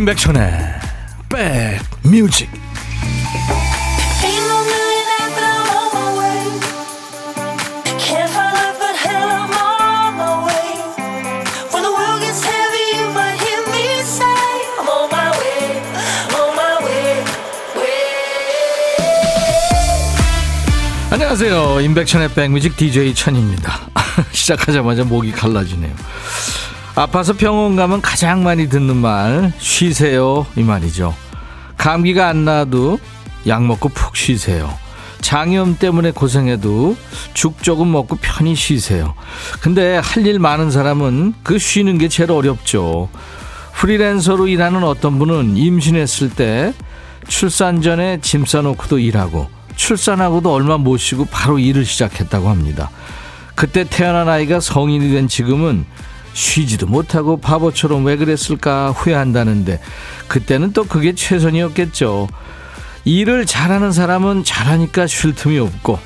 임백천의 백뮤직. 안녕하세요. 임백천의 백뮤직 DJ 천입니다. 시작하자마자 목이 갈라지네요 아파서 병원 가면 가장 많이 듣는 말 쉬세요 이 말이죠. 감기가 안 나도 약 먹고 푹 쉬세요. 장염 때문에 고생해도 죽 조금 먹고 편히 쉬세요. 근데 할 일 많은 사람은 그 쉬는 게 제일 어렵죠. 프리랜서로 일하는 어떤 분은 임신했을 때 출산 전에 짐 싸놓고도 일하고 출산하고도 얼마 못 쉬고 바로 일을 시작했다고 합니다. 그때 태어난 아이가 성인이 된 지금은 쉬지도 못하고 바보처럼 왜 그랬을까 후회한다는데 그때는 또 그게 최선이었겠죠. 일을 잘하는 사람은 잘하니까 쉴 틈이 없고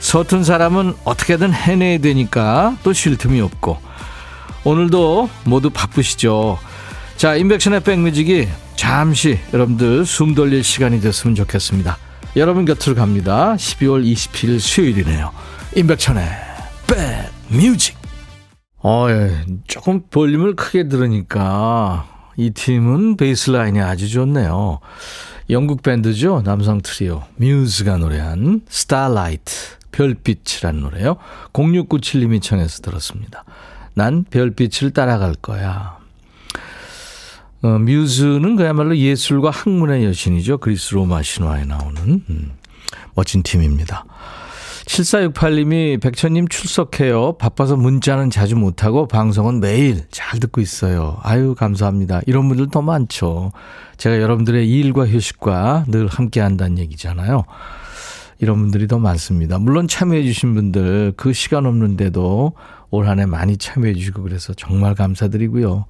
서툰 사람은 어떻게든 해내야 되니까 또 쉴 틈이 없고 오늘도 모두 바쁘시죠. 자, 인백션의 백뮤직이 잠시 여러분들 숨 돌릴 시간이 됐으면 좋겠습니다. 여러분 곁으로 갑니다. 12월 27일 수요일이네요. 임백천의 백뮤직 어, 예. 조금 볼륨을 크게 들으니까 이 팀은 베이스 라인이 아주 좋네요. 영국 밴드죠. 남성 트리오. 뮤즈가 노래한 Starlight, 별빛이라는 노래요. 0697님이 청해서 들었습니다. 난 별빛을 따라갈 거야. 어, 뮤즈는 그야말로 예술과 학문의 여신이죠. 그리스 로마 신화에 나오는 음, 멋진 팀입니다. 7468님이 백천님 출석해요. 바빠서 문자는 자주 못하고 방송은 매일 잘 듣고 있어요. 아유, 감사합니다. 이런 분들 더 많죠. 제가 여러분들의 일과 휴식과 늘 함께 한다는 얘기잖아요. 이런 분들이 더 많습니다. 물론 참여해주신 분들 그 시간 없는데도 올 한 해 많이 참여해주시고 그래서 정말 감사드리고요.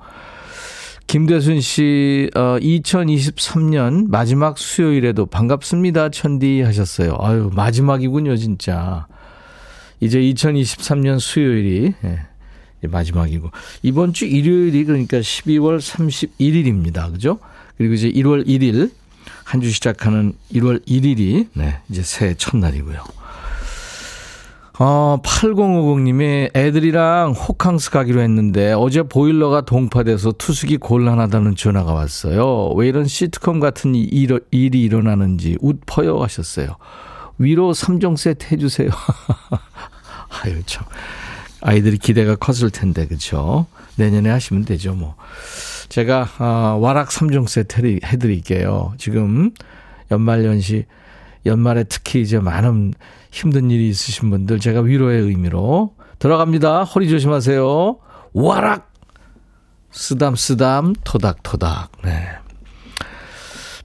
김대순 씨, 어, 2023년 마지막 수요일에도 반갑습니다, 천디 하셨어요. 아유, 마지막이군요, 진짜. 이제 2023년 수요일이, 예, 마지막이고. 이번 주 일요일이 그러니까 12월 31일입니다. 그죠? 그리고 이제 1월 1일, 한 주 시작하는 1월 1일이, 네, 이제 새해 첫날이고요. 어, 8050님이 애들이랑 호캉스 가기로 했는데 어제 보일러가 동파돼서 투숙이 곤란하다는 전화가 왔어요. 왜 이런 시트콤 같은 일, 일이 일어나는지 웃퍼요 하셨어요. 위로 3종 세트 해주세요. 아유, 참. 아이들이 기대가 컸을 텐데, 그쵸? 내년에 하시면 되죠, 뭐. 제가, 어, 와락 3종 세트 해드릴게요. 지금 연말연시, 연말에 특히 이제 많은 힘든 일이 있으신 분들 제가 위로의 의미로 들어갑니다. 허리 조심하세요. 와락! 쓰담, 쓰담, 토닥토닥. 네.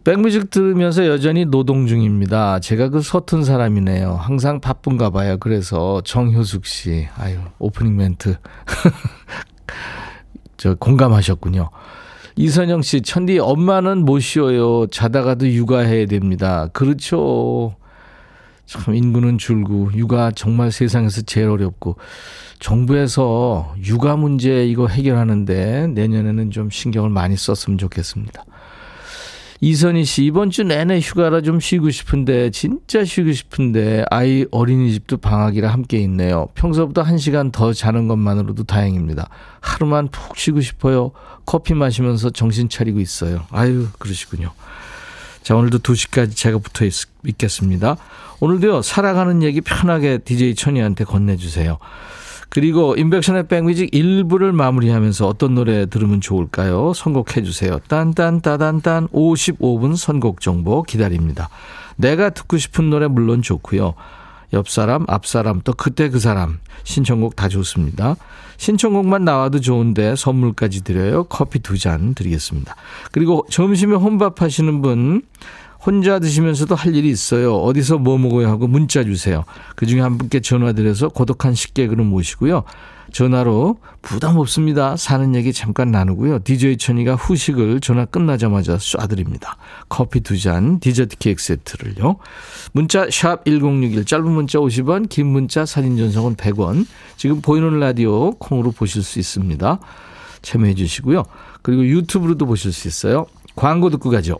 백뮤직 들으면서 여전히 노동 중입니다. 제가 그 서툰 사람이네요. 항상 바쁜가 봐요. 그래서 정효숙 씨, 아유, 오프닝 멘트. 저 공감하셨군요. 이선영 씨, 천디 엄마는 못 쉬어요. 자다가도 육아해야 됩니다. 그렇죠. 참 인구는 줄고 육아 정말 세상에서 제일 어렵고 정부에서 육아 문제 이거 해결하는데 내년에는 좀 신경을 많이 썼으면 좋겠습니다. 이선희 씨 이번 주 내내 휴가라 좀 쉬고 싶은데 진짜 쉬고 싶은데 아이 어린이집도 방학이라 함께 있네요. 평소보다 한 시간 더 자는 것만으로도 다행입니다. 하루만 푹 쉬고 싶어요. 커피 마시면서 정신 차리고 있어요. 아유 그러시군요. 자 오늘도 2시까지 제가 붙어 있, 있겠습니다. 오늘도요, 살아가는 얘기 편하게 DJ 천이한테 건네주세요. 그리고 인백션의 백뮤직 1부를 마무리하면서 어떤 노래 들으면 좋을까요? 선곡해 주세요. 딴딴따단딴 55분 선곡 정보 기다립니다. 내가 듣고 싶은 노래 물론 좋고요. 옆 사람, 앞 사람, 또 그때 그 사람 신청곡 다 좋습니다. 신청곡만 나와도 좋은데 선물까지 드려요. 커피 두 잔 드리겠습니다. 그리고 점심에 혼밥 하시는 분 혼자 드시면서도 할 일이 있어요. 어디서 뭐 먹어야 하고 문자 주세요. 그중에 한 분께 전화드려서 고독한 식객으로 모시고요. 전화로 부담 없습니다. 사는 얘기 잠깐 나누고요. DJ 천이가 후식을 전화 끝나자마자 쏴드립니다. 커피 두 잔, 디저트 케이크 세트를요. 문자 샵 1061, 짧은 문자 50원, 긴 문자 사진 전송은 100원. 지금 보이는 라디오 콩으로 보실 수 있습니다. 참여해 주시고요. 그리고 유튜브로도 보실 수 있어요. 광고 듣고 가죠.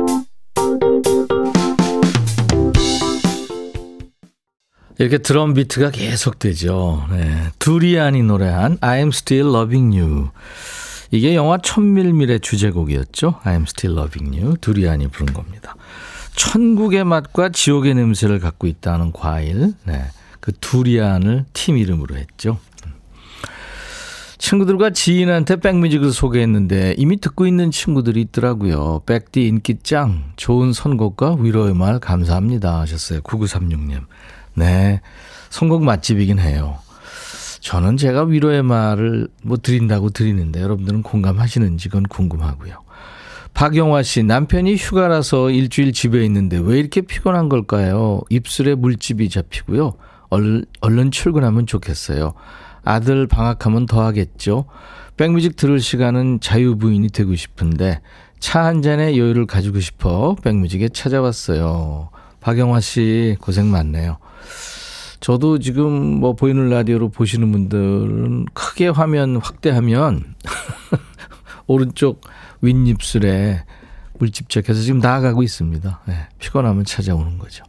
이렇게 드럼 비트가 계속 되죠. 네. 두리안이 노래한 I'm Still Loving You. 이게 영화 천밀밀의 주제곡이었죠. I'm Still Loving You. 두리안이 부른 겁니다. 천국의 맛과 지옥의 냄새를 갖고 있다는 과일. 네. 그 두리안을 팀 이름으로 했죠. 친구들과 지인한테 백뮤직을 소개했는데 이미 듣고 있는 친구들이 있더라고요. 백디 인기 짱. 좋은 선곡과 위로의 말 감사합니다 하셨어요. 9936님. 네. 선곡 맛집이긴 해요. 저는 제가 위로의 말을 뭐 드린다고 드리는데 여러분들은 공감하시는지 그건 궁금하고요. 박영화 씨, 남편이 휴가라서 일주일 집에 있는데 왜 이렇게 피곤한 걸까요? 입술에 물집이 잡히고요. 얼른, 얼른 출근하면 좋겠어요. 아들 방학하면 더 하겠죠. 백뮤직 들을 시간은 자유부인이 되고 싶은데 차 한 잔의 여유를 가지고 싶어 백뮤직에 찾아왔어요. 박영화 씨 고생 많네요. 저도 지금 뭐 보이는 라디오로 보시는 분들은 크게 화면 확대하면 오른쪽 윗입술에 물집적해서 지금 나아가고 있습니다. 네, 피곤하면 찾아오는 거죠.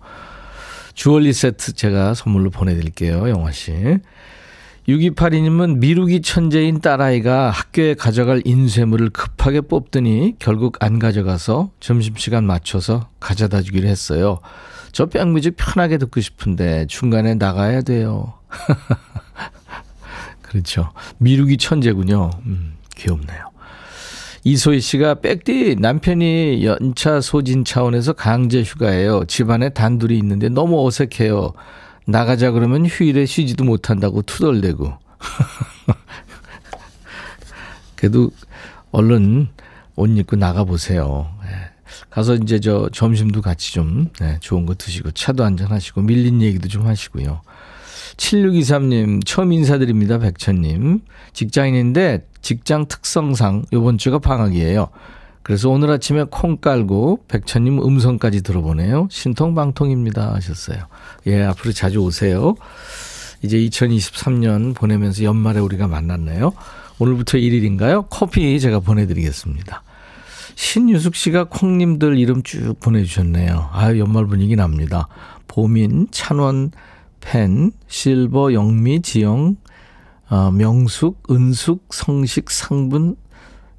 주얼리 세트 제가 선물로 보내드릴게요, 영화 씨. 6282님은 미루기 천재인 딸아이가 학교에 가져갈 인쇄물을 급하게 뽑더니 결국 안 가져가서 점심시간 맞춰서 가져다 주기로 했어요. 저 백뮤직 편하게 듣고 싶은데 중간에 나가야 돼요. 그렇죠. 미루기 천재군요. 음, 귀엽네요. 이소희 씨가 백디 남편이 연차 소진 차원에서 강제 휴가예요. 집안에 단둘이 있는데 너무 어색해요. 나가자 그러면 휴일에 쉬지도 못한다고 투덜대고. 그래도 얼른 옷 입고 나가보세요. 네. 가서 이제 저 점심도 같이 좀 네, 좋은 거 드시고 차도 한잔 하시고 밀린 얘기도 좀 하시고요. 7623님 처음 인사드립니다. 백천님. 직장인인데 직장 특성상 요번 주가 방학이에요. 그래서 오늘 아침에 콩 깔고 백천님 음성까지 들어보네요. 신통방통입니다 하셨어요. 예, 앞으로 자주 오세요. 이제 2023년 보내면서 연말에 우리가 만났네요. 오늘부터 1일인가요? 커피 제가 보내드리겠습니다. 신유숙 씨가 콩님들 이름 쭉 보내주셨네요. 아 연말 분위기 납니다. 보민, 찬원, 펜, 실버, 영미, 지영, 어, 명숙, 은숙, 성식, 상분,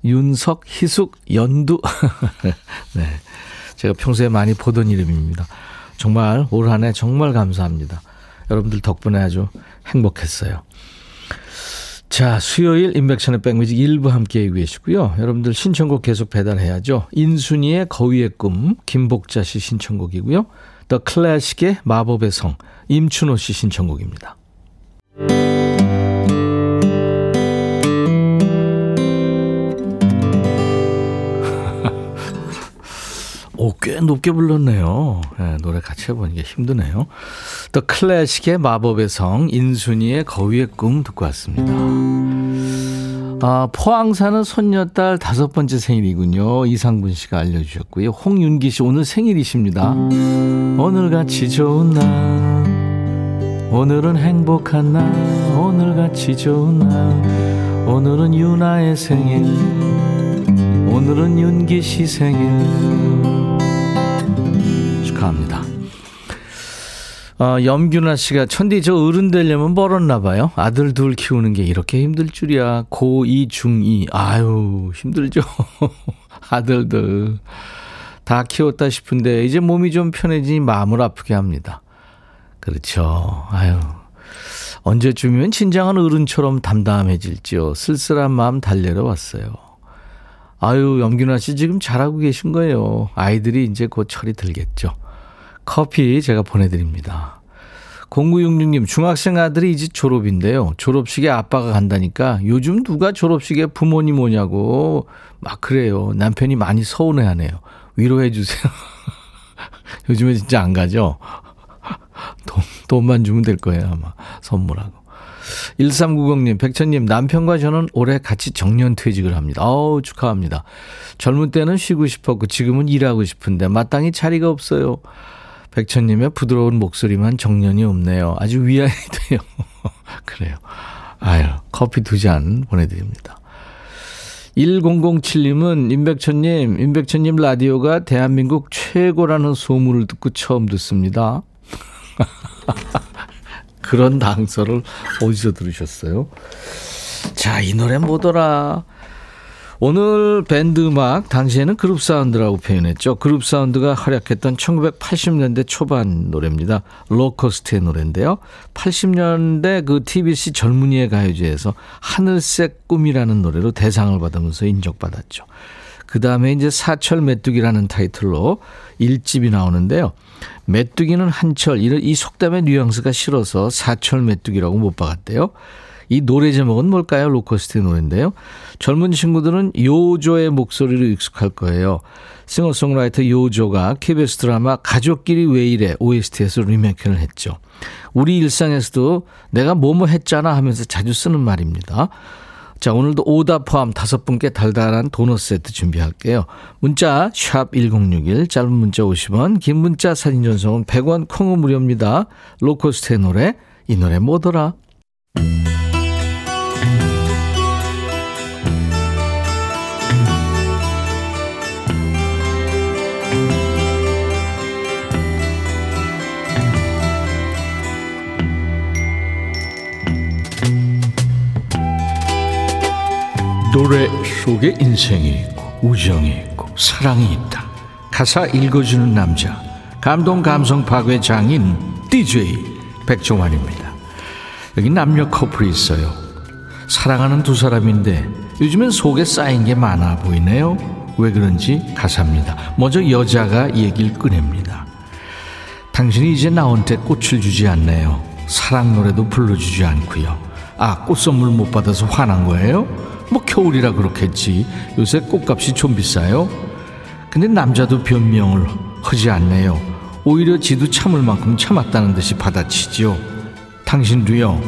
윤석, 희숙, 연두. 네. 제가 평소에 많이 보던 이름입니다. 정말 올 한 해 정말 감사합니다. 여러분들 덕분에 아주 행복했어요. 자, 수요일 인백션의 백뮤직 일부 함께 계시고요. 여러분들 신청곡 계속 배달해야죠. 인순이의 거위의 꿈, 김복자 씨 신청곡이고요. 더 클래식의 마법의 성, 임춘호 씨 신청곡입니다. 오, 꽤 높게 불렀네요. 네, 노래 같이 해보니까 힘드네요. 더 클래식의 마법의 성, 인순이의 거위의 꿈 듣고 왔습니다. 아, 포항 사는 손녀딸 다섯 번째 생일이군요. 이상분 씨가 알려주셨고요. 홍윤기 씨 오늘 생일이십니다. 오늘같이 좋은 날, 오늘은 행복한 날, 오늘같이 좋은 날, 오늘은 유나의 생일, 오늘은 윤기 씨 생일. 축하합니다. 어, 염균아 씨가 천디 저 어른 되려면 멀었나 봐요. 아들 둘 키우는 게 이렇게 힘들 줄이야. 고2 중2 아유 힘들죠. 아들들 다 키웠다 싶은데 이제 몸이 좀 편해지니 마음을 아프게 합니다. 그렇죠. 아유 언제쯤이면 진정한 어른처럼 담담해질지요. 쓸쓸한 마음 달래러 왔어요. 아유 염균아 씨 지금 잘하고 계신 거예요. 아이들이 이제 곧 철이 들겠죠. 커피 제가 보내드립니다. 0966님, 중학생 아들이 이제 졸업인데요. 졸업식에 아빠가 간다니까 요즘 누가 졸업식에 부모님 오냐고 막 그래요. 남편이 많이 서운해 하네요. 위로해 주세요. 요즘에 진짜 안 가죠? 돈만 주면 될 거예요, 아마. 선물하고. 1390님, 백천님, 남편과 저는 올해 같이 정년 퇴직을 합니다. 어우, 축하합니다. 젊은 때는 쉬고 싶었고, 지금은 일하고 싶은데, 마땅히 자리가 없어요. 백천님의 부드러운 목소리만 정년이 없네요. 아주 위안이 돼요. 그래요. 아유, 커피 두 잔 보내드립니다. 1007님은 임백천님, 임백천님 라디오가 대한민국 최고라는 소문을 듣고 처음 듣습니다. 그런 낭설을 어디서 들으셨어요? 자, 이 노래 뭐더라? 오늘 밴드 음악 당시에는 그룹 사운드라고 표현했죠. 그룹 사운드가 활약했던 1980년대 초반 노래입니다. 로커스트의 노래인데요. 80년대 그 TBC 젊은이의 가요제에서 하늘색 꿈이라는 노래로 대상을 받으면서 인정받았죠. 그 다음에 이제 사철 메뚜기라는 타이틀로 1집이 나오는데요. 메뚜기는 한철, 이 속담의 뉘앙스가 싫어서 사철 메뚜기라고 못 박았대요. 이 노래 제목은 뭘까요? 로커스트의 노래인데요. 젊은 친구들은 요조의 목소리로 익숙할 거예요. 싱어송라이터 요조가 KBS 드라마 가족끼리 왜 이래 OST에서 리메이크를 했죠. 우리 일상에서도 내가 뭐뭐 했잖아 하면서 자주 쓰는 말입니다. 자, 오늘도 오답 포함 다섯 분께 달달한 도넛 세트 준비할게요. 문자 1061, 짧은 문자 50원, 긴 문자 사진 전송은 100원, 콩은 무료입니다. 로커스트의 노래, 이 노래 뭐더라? 노래 속에 인생이 있고 우정이 있고 사랑이 있다. 가사 읽어주는 남자 감동 감성 파괴 장인 DJ 백종환입니다. 여기 남녀 커플이 있어요. 사랑하는 두 사람인데 요즘엔 속에 쌓인 게 많아 보이네요. 왜 그런지 가사입니다. 먼저 여자가 얘기를 꺼냅니다. 당신이 이제 나한테 꽃을 주지 않네요. 사랑 노래도 불러주지 않고요. 아, 꽃 선물 못 받아서 화난 거예요? 뭐 겨울이라 그렇겠지. 요새 꽃값이 좀 비싸요. 근데 남자도 변명을 하지 않네요. 오히려 지도 참을 만큼 참았다는 듯이 받아치죠. 당신도요.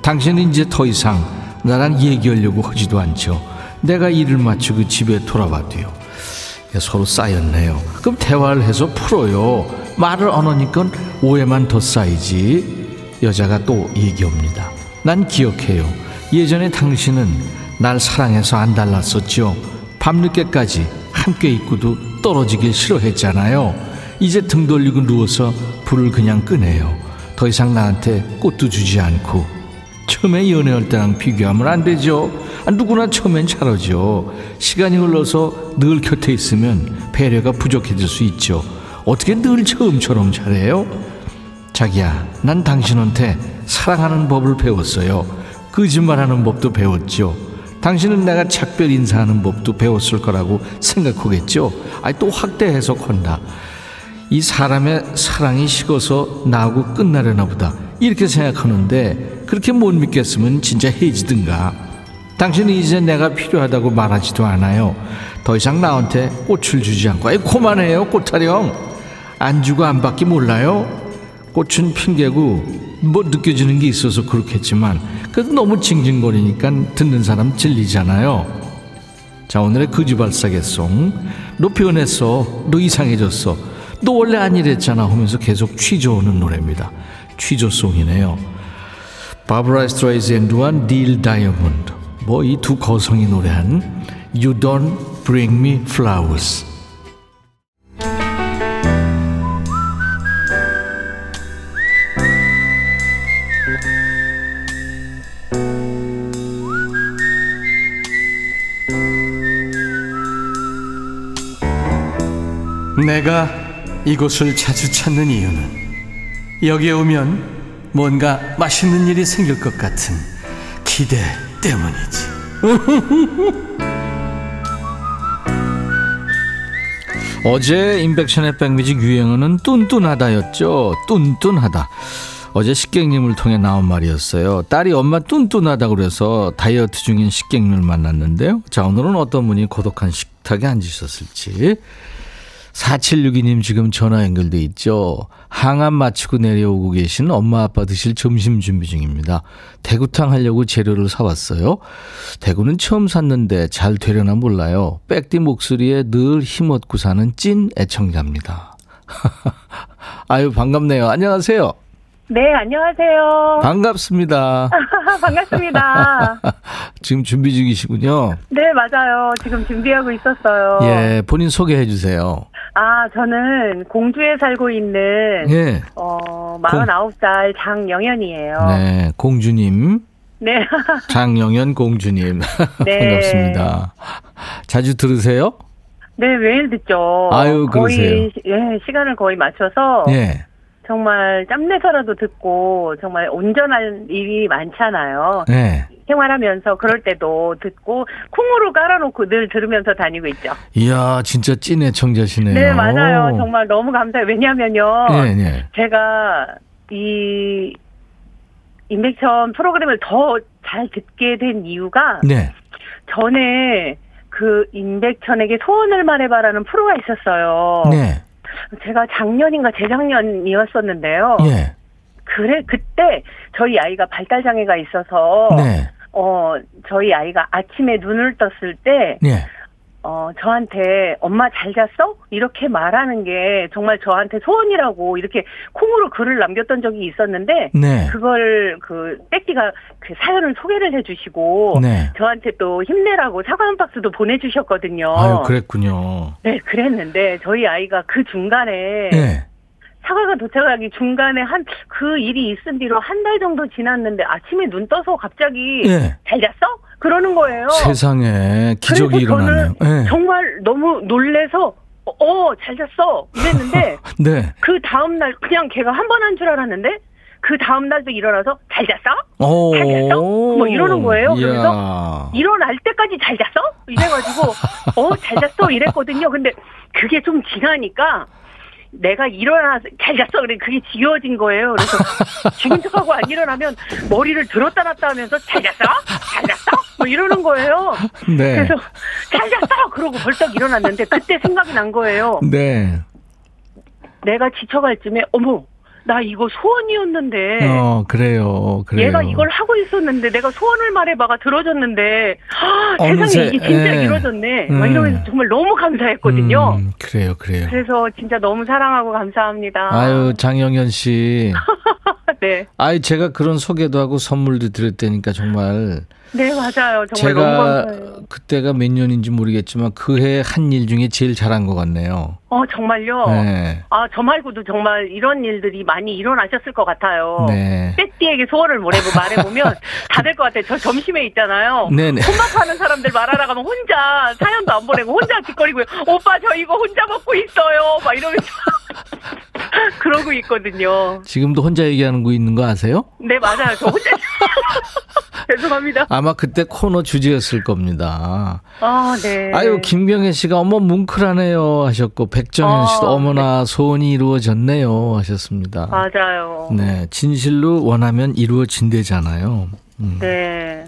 당신은 이제 더 이상 나랑 얘기하려고 하지도 않죠. 내가 일을 마치고 집에 돌아와도요. 서로 쌓였네요. 그럼 대화를 해서 풀어요. 말을 안 하니까 오해만 더 쌓이지. 여자가 또 얘기합니다. 난 기억해요. 예전에 당신은 날 사랑해서 안 달랐었죠. 밤늦게까지 함께 있고도 떨어지길 싫어했잖아요. 이제 등 돌리고 누워서 불을 그냥 끄네요. 더 이상 나한테 꽃도 주지 않고. 처음에 연애할 때랑 비교하면 안 되죠. 아, 누구나 처음엔 잘하죠. 시간이 흘러서 늘 곁에 있으면 배려가 부족해질 수 있죠. 어떻게 늘 처음처럼 잘해요? 자기야, 난 당신한테 사랑하는 법을 배웠어요. 거짓말하는 법도 배웠죠. 당신은 내가 작별 인사하는 법도 배웠을 거라고 생각하겠죠. 아니 또 확대 해석한다. 이 사람의 사랑이 식어서 나하고 끝나려나 보다. 이렇게 생각하는데 그렇게 못 믿겠으면 진짜 헤지든가. 당신은 이제 내가 필요하다고 말하지도 않아요. 더 이상 나한테 꽃을 주지 않고 아이 그만해요 꽃타령. 안 주고 안 받기 몰라요? 꽃은 핑계고 뭐 느껴지는 게 있어서 그렇겠지만 그래도 너무 징징거리니까 듣는 사람 질리잖아요. 자 오늘의 거지발싸개송 너 변했어 너 이상해졌어 너 원래 아니랬잖아 하면서 계속 취조하는 노래입니다. 취조송이네요. 바브라 스트라이샌드와 닐 다이아몬드 뭐 이 두 거성이 노래한 You Don't Bring Me Flowers 내가 이곳을 자주 찾는 이유는 여기에 오면 뭔가 맛있는 일이 생길 것 같은 기대 때문이지. 어제 인백션의 백뮤직 유행어는 뚠뚠하다였죠. 뚠뚠하다. 어제 식객님을 통해 나온 말이었어요. 딸이 엄마 뚠뚠하다 그래서 다이어트 중인 식객님을 만났는데요. 자, 오늘은 어떤 분이 고독한 식탁에 앉으셨을지 4762님 지금 전화 연결돼 있죠. 항암 마치고 내려오고 계신 엄마 아빠 드실 점심 준비 중입니다. 대구탕 하려고 재료를 사왔어요. 대구는 처음 샀는데 잘 되려나 몰라요. 백디 목소리에 늘 힘없고 사는 찐 애청자입니다. 아유 반갑네요. 안녕하세요. 네, 안녕하세요. 반갑습니다. 반갑습니다. 지금 준비 중이시군요. 네, 맞아요. 지금 준비하고 있었어요. 예, 본인 소개해 주세요. 아, 저는 공주에 살고 있는, 예. 어, 49살 장영현이에요. 네, 공주님. 네. 장영현 공주님. 네. 반갑습니다. 자주 들으세요? 네, 매일 듣죠. 아유, 그러세요. 거의, 예, 시간을 거의 맞춰서. 예. 정말 짬내서라도 듣고, 정말 온전한 일이 많잖아요. 네. 생활하면서 그럴 때도 듣고, 콩으로 깔아놓고 늘 들으면서 다니고 있죠. 이야, 진짜 찐 애청자시네요. 네, 맞아요. 정말 너무 감사해요. 왜냐면요. 예, 예. 제가 이 인백천 프로그램을 더 잘 듣게 된 이유가 네. 전에 그 인백천에게 소원을 말해봐라는 프로가 있었어요. 네. 제가 작년인가 재작년이었었는데요. 예. 그래 그때 저희 아이가 발달 장애가 있어서 네. 어 저희 아이가 아침에 눈을 떴을 때 네. 어, 저한테 엄마 잘 잤어? 이렇게 말하는 게 정말 저한테 소원이라고 이렇게 콩으로 글을 남겼던 적이 있었는데 네. 그걸 그 뺏기가 그 사연을 소개를 해주시고 네. 저한테 또 힘내라고 사과 한 박스도 보내주셨거든요. 아유, 그랬군요. 네, 그랬는데 저희 아이가 그 중간에 예. 사과가 도착하기 중간에 한 그 일이 있은 뒤로 한 달 정도 지났는데 아침에 눈 떠서 갑자기 예. 잘 잤어? 그러는 거예요. 세상에 기적이 일어나네요. 예. 정말 너무 놀래서 어, 잘 잤어. 이랬는데 네. 그 다음 날 그냥 걔가 한 번 한 줄 알았는데 그 다음 날도 일어나서 잘 잤어? 오. 잘 잤어? 뭐 이러는 거예요. 이야. 그래서 일어날 때까지 잘 잤어? 이래가지고 어, 잘 잤어 이랬거든요. 근데 그게 좀 지나니까 내가 일어나서 잘 잤어 그래 그게 지겨워진 거예요. 그래서 죽은 척하고 안 일어나면 머리를 들었다 놨다 하면서 잘 잤어? 잘 잤어? 뭐 이러는 거예요. 네. 그래서 잘 잤어 그러고 벌떡 일어났는데 그때 생각이 난 거예요. 네. 내가 지쳐갈 쯤에 어머 나 이거 소원이었는데 어, 그래요. 그래요. 얘가 이걸 하고 있었는데 내가 소원을 말해봐가 들어줬는데 아, 세상에 이게 진짜 예. 이루어졌네 음. 막 이러면서 정말 너무 감사했거든요. 음, 그래요, 그래요. 그래서 진짜 너무 사랑하고 감사합니다. 아유, 장영현 씨. 네, 아이, 제가 그런 소개도 하고 선물도 드렸다니까 정말. 네 맞아요. 정말 제가. 그때가 몇 년인지 모르겠지만 그 해 한 일 중에 제일 잘한 것 같네요. 어 정말요. 네. 아저 말고도 정말 이런 일들이 많이 일어나셨을 것 같아요. 네. 빼띠에게 소원을 뭐라고 말해보면 다 될 것 같아요. 저 점심에 있잖아요. 네네. 혼밥 하는 사람들 말하러 가면 혼자 사연도 안 보내고 혼자 짓거리고 오빠 저 이거 혼자 먹고 있어요. 막 이러면서 그러고 있거든요. 지금도 혼자 얘기하는 거 있는 거 아세요? 네 맞아요. 저 혼자 죄송합니다. 아마 그때 코너 주제였을 겁니다. 아 네. 아유, 김경혜 씨가 어머 뭉클하네요 하셨고, 백정현 씨도 아, 어머나 소원이 이루어졌네요 하셨습니다. 맞아요. 네, 진실로 원하면 이루어진대잖아요. 음. 네.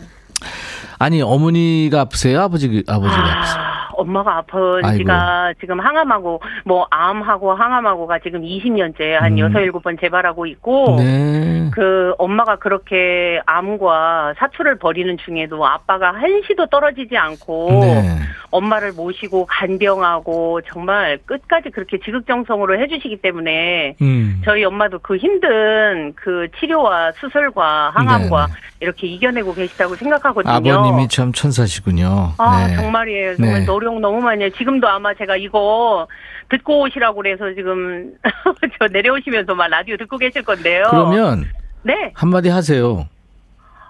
아니, 어머니가 아프세요? 아버지, 아버지가 아프세요? 아, 엄마가 아픈 지가 지금 항암하고 뭐 암하고 항암하고가 지금 20년째 한 음. 여섯 일곱 번 재발하고 있고 네. 그 엄마가 그렇게 암과 사투를 벌이는 중에도 아빠가 한시도 떨어지지 않고 네. 엄마를 모시고 간병하고 정말 끝까지 그렇게 지극정성으로 해주시기 때문에 음. 저희 엄마도 그 힘든 그 치료와 수술과 항암과 네. 이렇게 이겨내고 계시다고 생각하거든요. 아버님이 참 천사시군요. 아 네. 정말이에요. 정말 네. 노력 너무 많이 해요. 지금도 아마 제가 이거 듣고 오시라고 그래서 지금 저 내려오시면서 막 라디오 듣고 계실 건데요. 그러면 네. 한마디 하세요.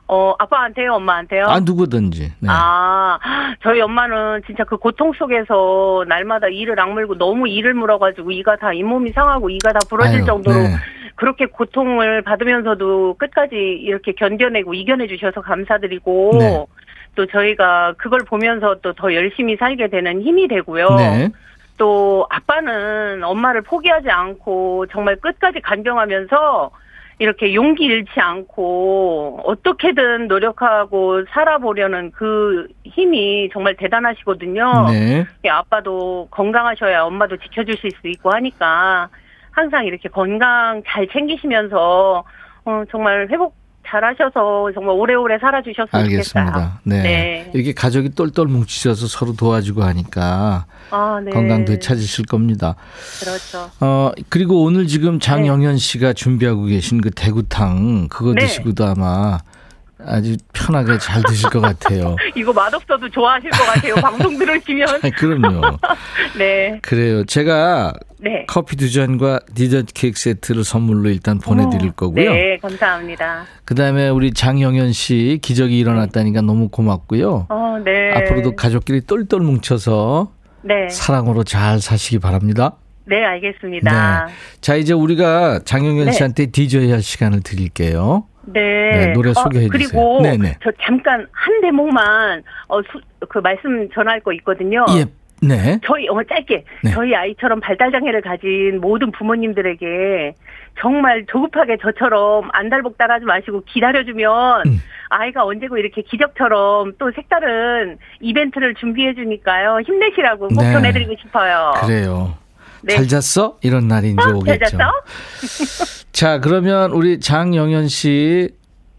어 아빠한테요, 엄마한테요. 아, 누구든지. 네. 아, 저희 엄마는 진짜 그 고통 속에서 날마다 이를 악물고 너무 이를 물어가지고 이가 다 잇몸이 상하고 이가 다 부러질 아유, 정도로 네. 그렇게 고통을 받으면서도 끝까지 이렇게 견뎌내고 이겨내 주셔서 감사드리고 네. 또 저희가 그걸 보면서 또 더 열심히 살게 되는 힘이 되고요. 네. 또 아빠는 엄마를 포기하지 않고 정말 끝까지 간병하면서 이렇게 용기 잃지 않고 어떻게든 노력하고 살아보려는 그 힘이 정말 대단하시거든요. 네. 예, 아빠도 건강하셔야 엄마도 지켜주실 수 있고 하니까 항상 이렇게 건강 잘 챙기시면서 어, 정말 회복 잘하셔서 정말 오래오래 살아주셨으면 좋겠어요. 알겠습니다. 네. 네. 이렇게 가족이 똘똘 뭉치셔서 서로 도와주고 하니까 아, 네. 건강 되찾으실 겁니다. 그렇죠. 어, 그리고 오늘 지금 장영현 씨가 준비하고 계신 그 대구탕 그거 네. 드시고도 아마 아주 편하게 잘 드실 것 같아요. 이거 맛없어도 좋아하실 것 같아요. 방송 들으시면. 아, 그럼요. 네. 그래요. 제가 네. 커피 두 잔과 디저트 케이크 세트를 선물로 일단 보내드릴 거고요. 네, 감사합니다. 그다음에 우리 장영현 씨 기적이 일어났다니까 너무 고맙고요. 어, 네. 앞으로도 가족끼리 똘똘 뭉쳐서 네. 사랑으로 잘 사시기 바랍니다. 네, 알겠습니다. 자 이제 우리가 장영현 네. 씨한테 DJ 할 시간을 드릴게요. 네. 네, 노래 소개해 그리고 주세요. 네네. 저 잠깐 한 대목만 어, 수, 그 말씀 전할 거 있거든요. 예, 네. 저희 어 짧게 네. 저희 아이처럼 발달 장애를 가진 모든 부모님들에게 정말 조급하게 저처럼 안달복달하지 마시고 기다려주면 음. 아이가 언제고 이렇게 기적처럼 또 색다른 이벤트를 준비해 주니까요 힘내시라고 꼭 네. 전해드리고 싶어요. 그래요. 네. 잘 잤어? 이런 날이 이제 어, 잘 오겠죠. 잤어? 자, 그러면 우리 장영현 씨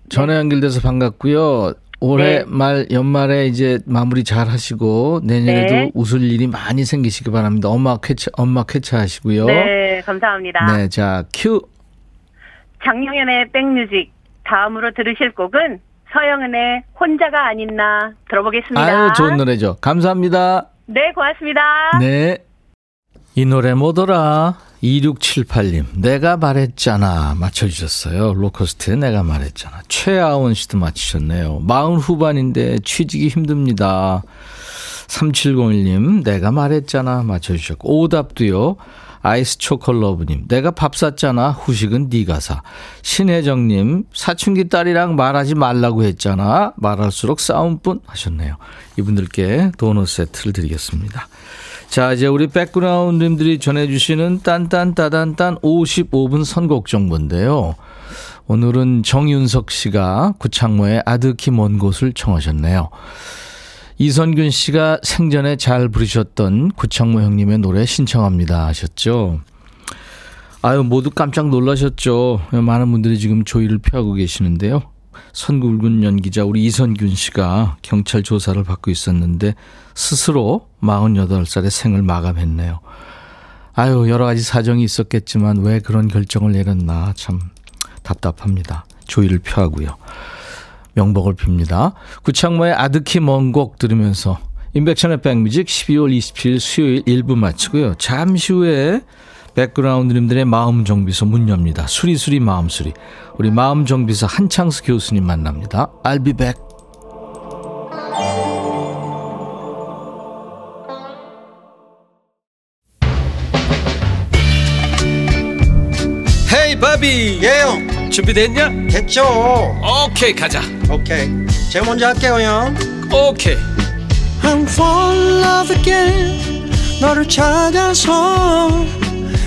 전화 연결돼서 반갑고요. 올해 네. 말 연말에 이제 마무리 잘 하시고 내년에도 네. 웃을 일이 많이 생기시기 바랍니다. 엄마 쾌차 엄마 쾌차하시고요. 네, 감사합니다. 네, 자, 큐. 장영현의 백뮤직 다음으로 들으실 곡은 서영은의 혼자가 아닌 나 들어보겠습니다. 아유, 좋은 노래죠. 감사합니다. 네, 고맙습니다. 네. 이 노래 뭐더라? 2678님, 내가 말했잖아. 맞춰주셨어요. 로커스트에 내가 말했잖아. 최아원 씨도 맞추셨네요. 마흔 후반인데 취직이 힘듭니다. 3701님, 내가 말했잖아. 맞춰주셨고. 오답도요. 아이스 초콜러브님, 내가 밥 샀잖아. 후식은 네가 사. 신혜정님, 사춘기 딸이랑 말하지 말라고 했잖아. 말할수록 싸움뿐 하셨네요. 이분들께 도넛 세트를 드리겠습니다. 자, 이제 우리 백그라운드님들이 전해주시는 딴딴따단딴 55분 선곡 정보인데요. 오늘은 정윤석 씨가 구창모의 아득히 먼 곳을 청하셨네요. 이선균 씨가 생전에 잘 부르셨던 구창모 형님의 노래 신청합니다 하셨죠. 아유, 모두 깜짝 놀라셨죠. 많은 분들이 지금 조의를 피하고 계시는데요. 선굴군 연기자 우리 이선균 씨가 경찰 조사를 받고 있었는데 스스로 48살의 생을 마감했네요. 아유, 여러 가지 사정이 있었겠지만 왜 그런 결정을 내렸나 참 답답합니다. 조의를 표하고요. 명복을 빕니다. 구창모의 아득히 먼 곡 들으면서 인백션의 백뮤직 12월 27일 수요일 1부 마치고요. 잠시 후에 백그라운드님들의 마음 정비소 문 엽니다. 수리수리 마음 수리. 우리 마음 정비소 한창수 교수님 만납니다. I'll be back. 헤이 바비 예영 준비됐냐? 됐죠 오케이 가자 오케이 제가 먼저 할게요 형 오케이 I'm fall in love again 너를 찾아서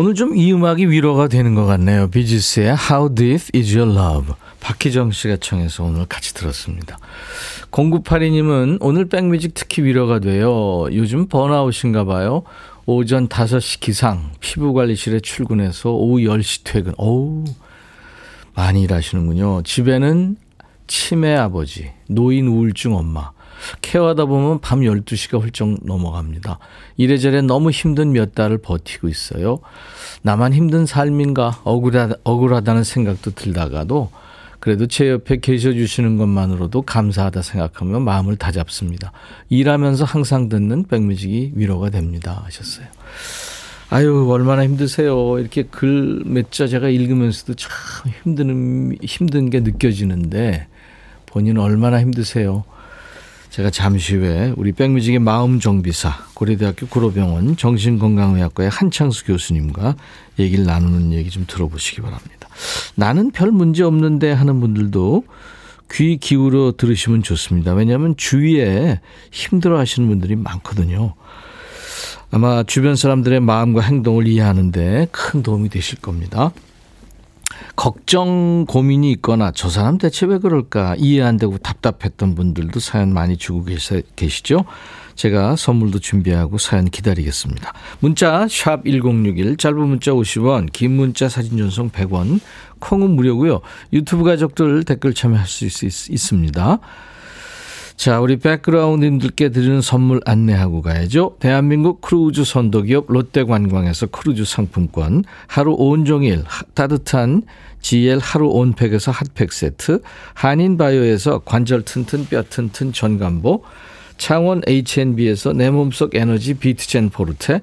오늘 좀 이 음악이 위로가 되는 것 같네요. 비지스의 How Deep Is Your Love. 박희정 씨가 청해서 오늘 같이 들었습니다. 0982님은 오늘 백뮤직 특히 위로가 돼요. 요즘 번아웃인가 봐요. 오전 5시 기상, 피부관리실에 출근해서 오후 10시 퇴근. 어우, 많이 일하시는군요. 집에는 치매 아버지, 노인 우울증 엄마. 케어하다 보면 밤 12시가 훌쩍 넘어갑니다. 이래저래 너무 힘든 몇 달을 버티고 있어요. 나만 힘든 삶인가 억울하, 억울하다는 생각도 들다가도 그래도 제 옆에 계셔 주시는 것만으로도 감사하다 생각하면 마음을 다잡습니다. 일하면서 항상 듣는 백뮤직이 위로가 됩니다. 하셨어요. 아유, 얼마나 힘드세요. 이렇게 글 몇 자 제가 읽으면서도 참 힘든, 힘든 게 느껴지는데 본인은 얼마나 힘드세요. 제가 잠시 후에 우리 백뮤직의 마음 정비사 고려대학교 구로병원 정신건강의학과의 한창수 교수님과 얘기를 나누는 얘기 좀 들어보시기 바랍니다. 나는 별 문제 없는데 하는 분들도 귀 기울여 들으시면 좋습니다. 왜냐하면 주위에 힘들어 하시는 분들이 많거든요. 아마 주변 사람들의 마음과 행동을 이해하는데 큰 도움이 되실 겁니다. 걱정 고민이 있거나 저 사람 대체 왜 그럴까 이해 안 되고 답답했던 분들도 사연 많이 주고 계시죠? 제가 선물도 준비하고 사연 기다리겠습니다. 문자 샵1061 짧은 문자 50원 긴 문자 사진 전송 100원 콩은 무료고요. 유튜브 가족들 댓글 참여할 수 있, 있습니다. 자, 우리 백그라운드님들께 드리는 선물 안내하고 가야죠. 대한민국 크루즈 선도기업 롯데관광에서 크루즈 상품권, 하루 온종일 따뜻한 GL 하루 온팩에서 핫팩 세트, 한인바이오에서 관절 튼튼 뼈 튼튼 전감보, 창원 H&B에서 내 몸속 에너지 비트젠 포르테,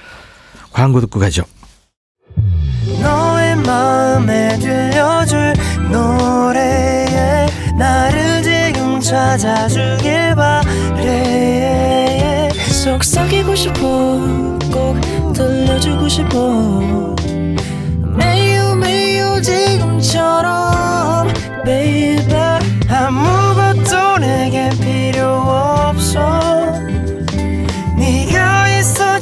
광고 듣고 가죠. 너의 마음에 들려줄 노래에 나를 지금 찾아주길 바래. 속삭이고 싶어 꼭 들려주고 싶어. 매우 매우 지금처럼 baby. 아무것도 내게 필요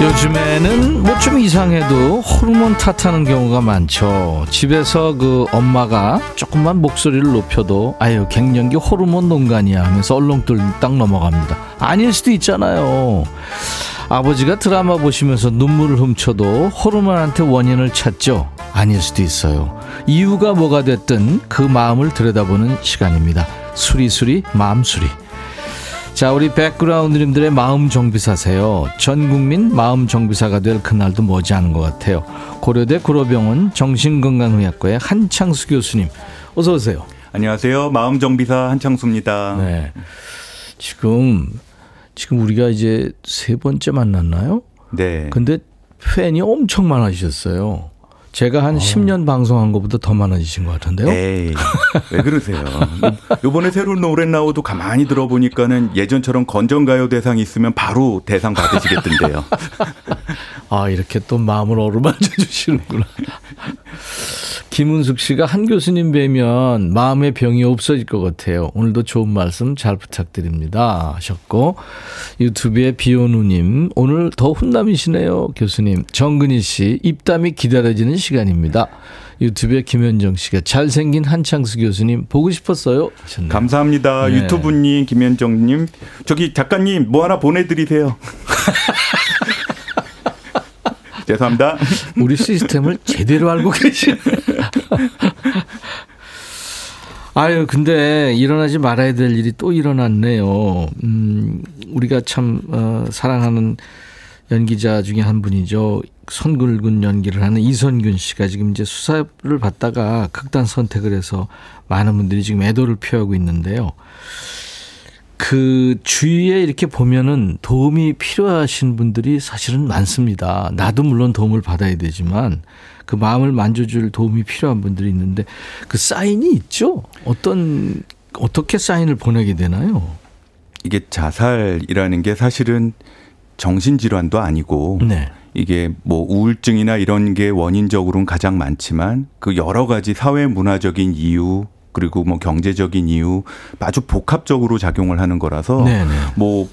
요즘에는 뭐 좀 이상해도 호르몬 탓하는 경우가 많죠. 집에서 그 엄마가 조금만 목소리를 높여도 아유 갱년기 호르몬 농간이야 하면서 얼렁뚱땅 넘어갑니다. 아닐 수도 있잖아요. 아버지가 드라마 보시면서 눈물을 훔쳐도 호르몬한테 원인을 찾죠. 아닐 수도 있어요. 이유가 뭐가 됐든 그 마음을 들여다보는 시간입니다. 수리수리 마음수리. 자, 우리 백그라운드님들의 마음 정비사세요. 전 국민 마음 정비사가 될 그날도 머지않은 것 같아요. 고려대 구로병원 정신건강의학과의 한창수 교수님, 어서 오세요. 안녕하세요. 마음 정비사 한창수입니다. 네. 지금 지금 우리가 이제 세 번째 만났나요? 네. 근데 팬이 엄청 많아지셨어요. 제가 한 어. 10년 방송한 것보다 더 많아지신 것 같은데요. 에이, 왜 그러세요? 요번에 새로운 노래 나오도 가만히 들어보니까는 예전처럼 건전가요 대상 있으면 바로 대상 받으시겠던데요. 아, 이렇게 또 마음을 어루만져 주시는구나. 김은숙 씨가 한 교수님 뵈면 마음의 병이 없어질 것 같아요. 오늘도 좋은 말씀 잘 부탁드립니다. 하셨고, 유튜브에 비오누님, 오늘 더 훈남이시네요, 교수님. 정근희 씨, 입담이 기다려지는 시간입니다. 유튜브에 김현정 씨가 잘생긴 한창수 교수님 보고 싶었어요. 하셨네요. 감사합니다. 네. 유튜브님, 김현정님. 저기 작가님 뭐 하나 보내드리세요. 죄송합니다. 우리 시스템을 제대로 알고 계시네. 아유, 근데 일어나지 말아야 될 일이 또 일어났네요. 음, 우리가 참, 어, 사랑하는 연기자 중에 한 분이죠. 손 굵은 연기를 하는 이선균 씨가 지금 이제 수사를 받다가 극단 선택을 해서 많은 분들이 지금 애도를 표하고 있는데요. 그 주위에 이렇게 보면은 도움이 필요하신 분들이 사실은 많습니다. 나도 물론 도움을 받아야 되지만 그 마음을 만져줄 도움이 필요한 분들이 있는데 그 사인이 있죠? 어떤, 어떻게 사인을 보내게 되나요? 이게 자살이라는 게 사실은 정신질환도 아니고 네. 이게 뭐 우울증이나 이런 게 원인적으로는 가장 많지만 그 여러 가지 사회 문화적인 이유 그리고 뭐 경제적인 이유 아주 복합적으로 작용을 하는 거라서 네네. 뭐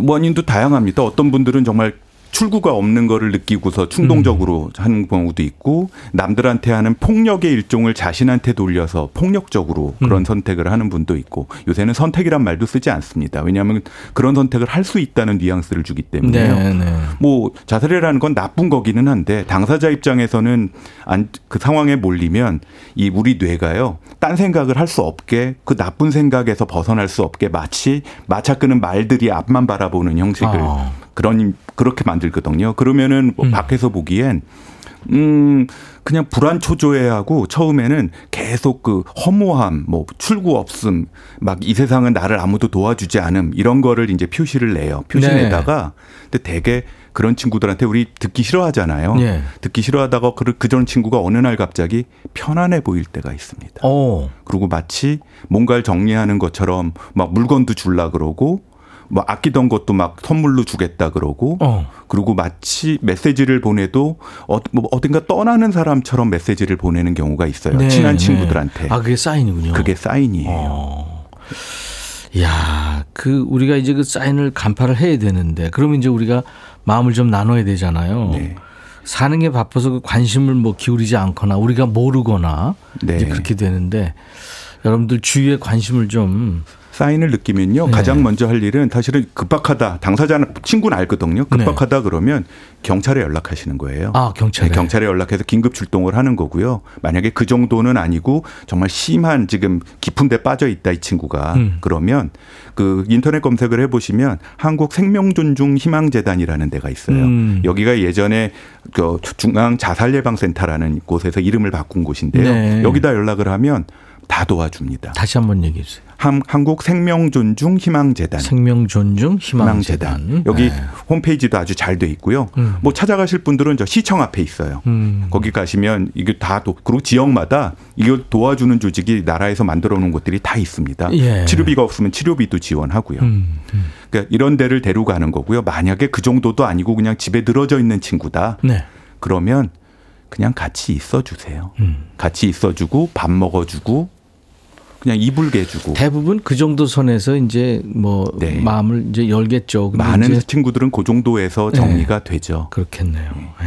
원인도 다양합니다. 어떤 분들은 정말 출구가 없는 거를 느끼고서 충동적으로 하는 경우도 있고 남들한테 하는 폭력의 일종을 자신한테 돌려서 폭력적으로 그런 선택을 하는 분도 있고 요새는 선택이란 말도 쓰지 않습니다. 왜냐하면 그런 선택을 할 수 있다는 뉘앙스를 주기 때문에요. 네 네. 뭐 자살이라는 건 나쁜 거기는 한데 당사자 입장에서는 안, 그 상황에 몰리면 이 우리 뇌가요 딴 생각을 할 수 없게 그 나쁜 생각에서 벗어날 수 없게 마치 마차 끄는 말들이 앞만 바라보는 형식을 아. 그런 그렇게 만들거든요. 그러면은 뭐 밖에서 보기엔 음 그냥 불안 초조해하고 처음에는 계속 그 허무함, 뭐 출구 없음, 막 이 세상은 나를 아무도 도와주지 않음 이런 거를 이제 표시를 내요. 표시 네. 내다가 근데 되게 그런 친구들한테 우리 듣기 싫어하잖아요. 예. 듣기 싫어하다가 그 그전 친구가 어느 날 갑자기 편안해 보일 때가 있습니다. 오. 그리고 마치 뭔가를 정리하는 것처럼 막 물건도 줄라 그러고 뭐 아끼던 것도 막 선물로 주겠다 그러고 어. 그리고 마치 메시지를 보내도 어, 뭐 어딘가 떠나는 사람처럼 메시지를 보내는 경우가 있어요. 네, 친한 네. 친구들한테. 아, 그게 사인이군요. 그게 사인이에요. 어. 야, 그 우리가 이제 그 사인을 간파를 해야 되는데 그러면 이제 우리가 마음을 좀 나눠야 되잖아요. 네. 사는 게 바빠서 그 관심을 뭐 기울이지 않거나 우리가 모르거나 네. 이제 그렇게 되는데 여러분들 주위에 관심을 좀 사인을 느끼면요. 네. 가장 먼저 할 일은 사실은 급박하다. 당사자는 친구는 알거든요. 급박하다 그러면 경찰에 연락하시는 거예요. 아, 경찰에. 네, 경찰에 연락해서 긴급 출동을 하는 거고요. 만약에 그 정도는 아니고 정말 심한 지금 깊은 데 빠져 있다 이 친구가 음. 그러면 그 인터넷 검색을 해 보시면 한국 생명존중 희망재단이라는 데가 있어요. 음. 여기가 예전에 그 중앙 자살 예방 센터라는 곳에서 이름을 바꾼 곳인데요. 네. 여기다 연락을 하면 다 도와줍니다. 다시 한번 얘기해 주세요. 한, 한국 생명존중 희망재단. 생명 존중 희망재단. 희망재단. 여기 네. 홈페이지도 아주 잘 돼 있고요. 음. 뭐 찾아가실 분들은 저 시청 앞에 있어요. 음. 거기 가시면 이게 다 도, 그리고 지역마다 이걸 도와주는 조직이 나라에서 만들어 놓은 곳들이 다 있습니다. 예. 치료비가 없으면 치료비도 지원하고요. 음. 음. 그러니까 이런 데를 데려가는 거고요. 만약에 그 정도도 아니고 그냥 집에 늘어져 있는 친구다. 네. 그러면 그냥 같이 있어 주세요. 음. 같이 있어 주고 밥 먹어 주고 그냥 이불 개 주고 대부분 그 정도 선에서 이제 뭐 네. 마음을 이제 열겠죠. 많은 이제 친구들은 그 정도에서 네. 정리가 되죠. 그렇겠네요. 예.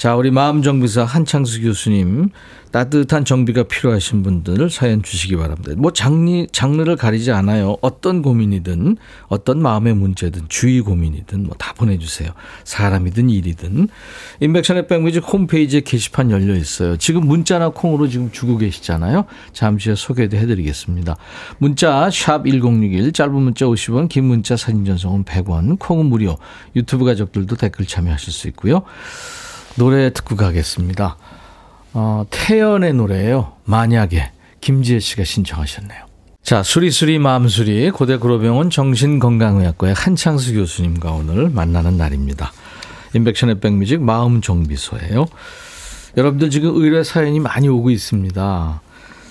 자, 우리 마음정비사 한창수 교수님 따뜻한 정비가 필요하신 분들 사연 주시기 바랍니다. 뭐 장르, 장르를 가리지 않아요. 어떤 고민이든 어떤 마음의 문제든 주의 고민이든 뭐 다 보내주세요. 사람이든 일이든. 인백션의 백뮤직 홈페이지에 게시판 열려 있어요. 지금 문자나 콩으로 지금 주고 계시잖아요. 잠시 후에 소개도 해드리겠습니다. 문자 샵1061 짧은 문자 50원 긴 문자 사진 전송은 100원 콩은 무료 유튜브 가족들도 댓글 참여하실 수 있고요. 노래 듣고 가겠습니다. 어, 태연의 노래예요. 만약에 김지혜 씨가 신청하셨네요. 자, 수리수리 마음수리 고대 구로병원 정신건강의학과의 한창수 교수님과 오늘 만나는 날입니다. 인백션의 백뮤직 마음 정비소예요. 여러분들 지금 의뢰 사연이 많이 오고 있습니다.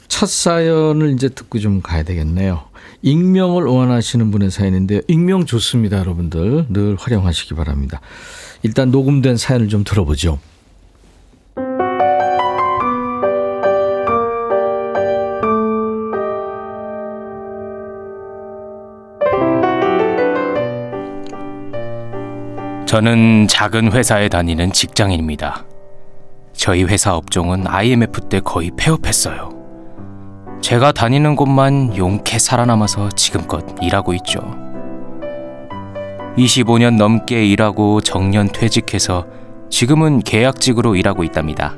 첫 사연을 이제 듣고 좀 가야 되겠네요. 익명을 원하시는 분의 사연인데요. 익명 좋습니다, 여러분들. 늘 활용하시기 바랍니다. 일단 녹음된 사연을 좀 들어보죠. 저는 작은 회사에 다니는 직장인입니다. 저희 회사 업종은 IMF 때 거의 폐업했어요. 제가 다니는 곳만 용케 살아남아서 지금껏 일하고 있죠. 25년 넘게 일하고 정년 퇴직해서 지금은 계약직으로 일하고 있답니다.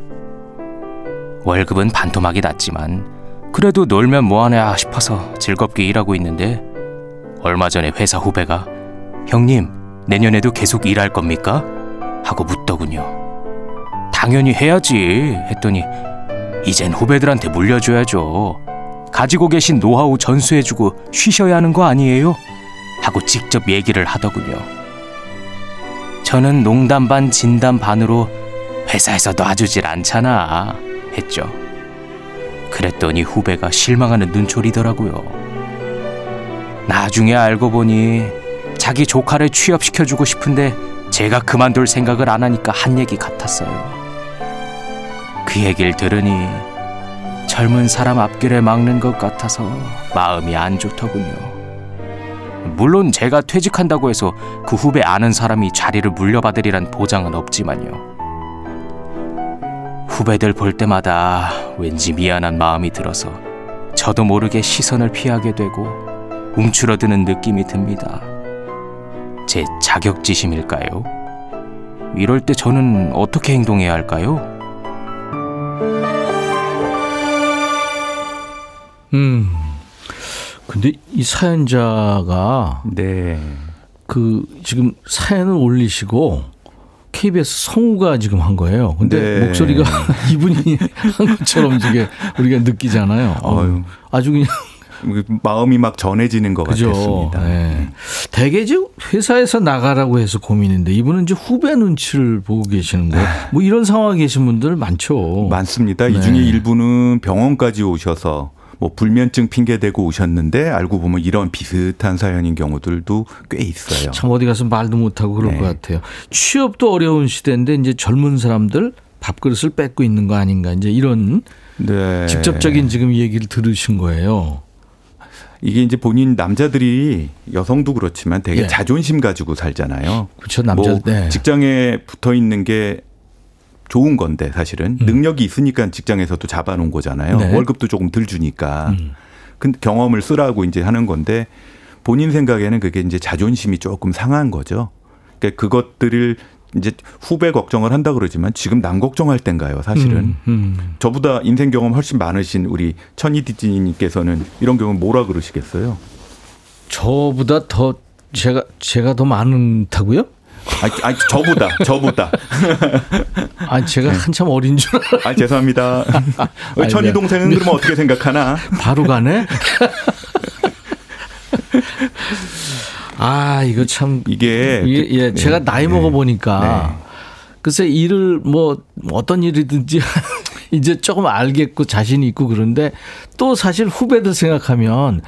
월급은 반토막이 났지만 그래도 놀면 뭐하냐 싶어서 즐겁게 일하고 있는데 얼마 전에 회사 후배가 형님 내년에도 계속 일할 겁니까? 하고 묻더군요. 당연히 해야지 했더니 이젠 후배들한테 물려줘야죠. 가지고 계신 노하우 전수해주고 쉬셔야 하는 거 아니에요? 하고 직접 얘기를 하더군요. 저는 농담 반 진담 반으로 회사에서 놔주질 않잖아 했죠. 그랬더니 후배가 실망하는 눈초리더라고요. 나중에 알고 보니 자기 조카를 취업시켜주고 싶은데 제가 그만둘 생각을 안 하니까 한 얘기 같았어요. 그 얘기를 들으니 젊은 사람 앞길에 막는 것 같아서 마음이 안 좋더군요. 물론 제가 퇴직한다고 해서 그 후배 아는 사람이 자리를 물려받으리란 보장은 없지만요. 후배들 볼 때마다 왠지 미안한 마음이 들어서 저도 모르게 시선을 피하게 되고 움츠러드는 느낌이 듭니다. 제 자격지심일까요? 이럴 때 저는 어떻게 행동해야 할까요? 음. 근데 이 사연자가 네. 그 지금 사연을 올리시고 KBS 성우가 지금 한 거예요. 근데 네. 목소리가 이분이 한 것처럼 이게 우리가 느끼잖아요. 어휴. 아주 그냥 마음이 막 전해지는 것 그죠. 같았습니다. 네. 대개 이제 회사에서 나가라고 해서 고민인데 이분은 이제 후배 눈치를 보고 계시는 거예요. 뭐 이런 상황에 계신 분들 많죠. 많습니다. 네. 이 중에 일부는 병원까지 오셔서 뭐 불면증 핑계 대고 오셨는데 알고 보면 이런 비슷한 사연인 경우들도 꽤 있어요. 참 어디 가서 말도 못하고 그럴 네. 것 같아요. 취업도 어려운 시대인데 이제 젊은 사람들 밥그릇을 뺏고 있는 거 아닌가 이제 이런 네. 직접적인 지금 얘기를 들으신 거예요. 이게 이제 본인 남자들이 여성도 그렇지만 되게 예. 자존심 가지고 살잖아요. 그렇죠 남자 뭐 네. 직장에 붙어 있는 게 좋은 건데 사실은 능력이 있으니까 직장에서도 잡아놓은 거잖아요. 음. 네. 월급도 조금 덜 주니까. 음. 근데 경험을 쓰라고 이제 하는 건데 본인 생각에는 그게 이제 자존심이 조금 상한 거죠. 그러니까 그것들을 이제 후배 걱정을 한다 그러지만 지금 남 걱정할 땐가요, 사실은. 음, 음. 저보다 인생 경험 훨씬 많으신 우리 천이디지님께서는 이런 경우 뭐라 그러시겠어요? 저보다 더 제가 제가 더 많다고요? 아니, 아니 저보다, 저보다. 아 제가 한참 어린 줄. 아, 죄송합니다. 우리 천이. 동생은 그러면 어떻게 생각하나? 바로 가네. 아 이거 참 이게 예, 예, 제가 네, 나이 네. 먹어 보니까 글쎄 일을 뭐 어떤 일이든지 이제 조금 알겠고 자신이 있고 그런데 또 사실 후배들 생각하면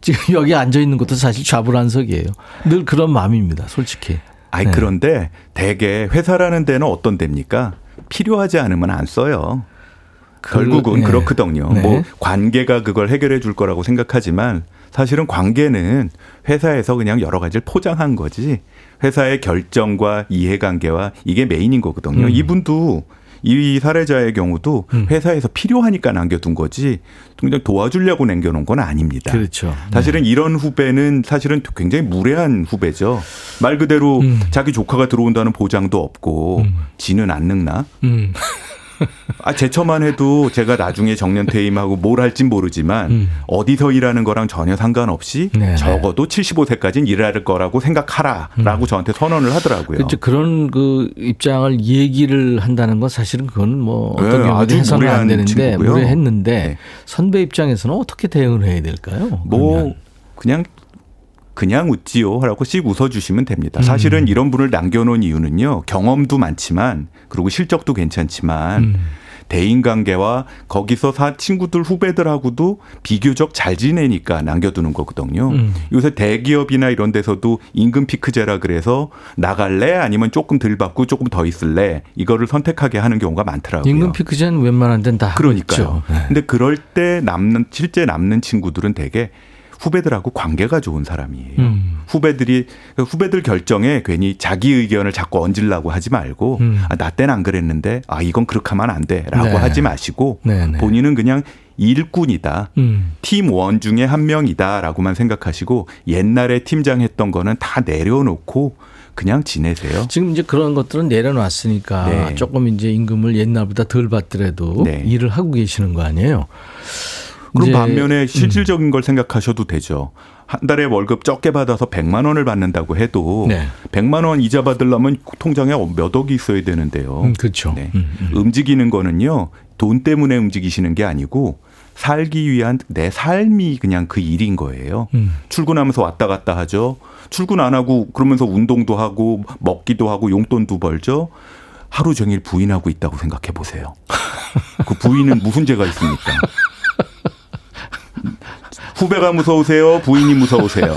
지금 여기 앉아 있는 것도 사실 좌불안석이에요. 늘 그런 마음입니다, 솔직히. 아이 네. 그런데 대개 회사라는 데는 어떤 데입니까? 필요하지 않으면 안 써요. 결국은 네. 그렇거든요. 네. 뭐 관계가 그걸 해결해 줄 거라고 생각하지만 사실은 관계는 회사에서 그냥 여러 가지를 포장한 거지 회사의 결정과 이해관계와 이게 메인인 거거든요. 음. 이분도 이 사례자의 경우도 음. 회사에서 필요하니까 남겨둔 거지 그냥 도와주려고 남겨놓은 건 아닙니다. 그렇죠. 사실은 이런 후배는 사실은 굉장히 무례한 후배죠. 말 그대로 음. 자기 조카가 들어온다는 보장도 없고 음. 지는 안 늙나? 음. 아 제처만 해도 제가 나중에 정년 퇴임하고 뭘 할진 모르지만 음. 어디서 일하는 거랑 전혀 상관없이 네네. 적어도 75세까지는 일할 거라고 생각하라라고 저한테 선언을 하더라고요. 그렇죠. 그런 그 입장을 얘기를 한다는 건 사실은 그건 뭐 어떤 네, 경우도 아주 해서는 안 되는데 친구고요. 무례했는데 네. 선배 입장에서는 어떻게 대응을 해야 될까요? 뭐 그러면. 그냥 그냥 웃지요 하라고 씩 웃어주시면 됩니다. 음. 사실은 이런 분을 남겨놓은 이유는요 경험도 많지만 그리고 실적도 괜찮지만 음. 대인관계와 거기서 사 친구들 후배들하고도 비교적 잘 지내니까 남겨두는 거거든요. 음. 요새 대기업이나 이런 데서도 임금 피크제라 그래서 나갈래 아니면 조금 덜 받고 조금 더 있을래 이거를 선택하게 하는 경우가 많더라고요. 임금 피크제는 웬만한 데는 다 그러니까요. 있죠. 네. 근데 그럴 때 남는 실제 남는 친구들은 되게 후배들하고 관계가 좋은 사람이에요. 음. 후배들이 후배들 결정에 괜히 자기 의견을 자꾸 얹으려고 하지 말고 음. 아, 나 때는 안 그랬는데 아 이건 그렇게 하면 안 돼라고 네. 하지 마시고 네, 네. 본인은 그냥 일꾼이다. 음. 팀원 중에 한 명이다라고만 생각하시고 옛날에 팀장 했던 거는 다 내려놓고 그냥 지내세요. 지금 이제 그런 것들은 내려놨으니까 네. 조금 이제 임금을 옛날보다 덜 받더라도 네. 일을 하고 계시는 거 아니에요? 그럼 반면에 음. 실질적인 걸 생각하셔도 되죠. 한 달에 월급 적게 받아서 100만 원을 받는다고 해도 네. 100만 원 이자 받으려면 통장에 몇 억이 있어야 되는데요. 음, 그렇죠. 네. 음, 음. 움직이는 거는요. 돈 때문에 움직이시는 게 아니고 살기 위한 내 삶이 그냥 그 일인 거예요. 음. 출근하면서 왔다 갔다 하죠. 출근 안 하고 그러면서 운동도 하고 먹기도 하고 용돈도 벌죠. 하루 종일 부인하고 있다고 생각해 보세요. 그 부인은 무슨 죄가 있습니까? 후배가 무서우세요? 부인이 무서우세요?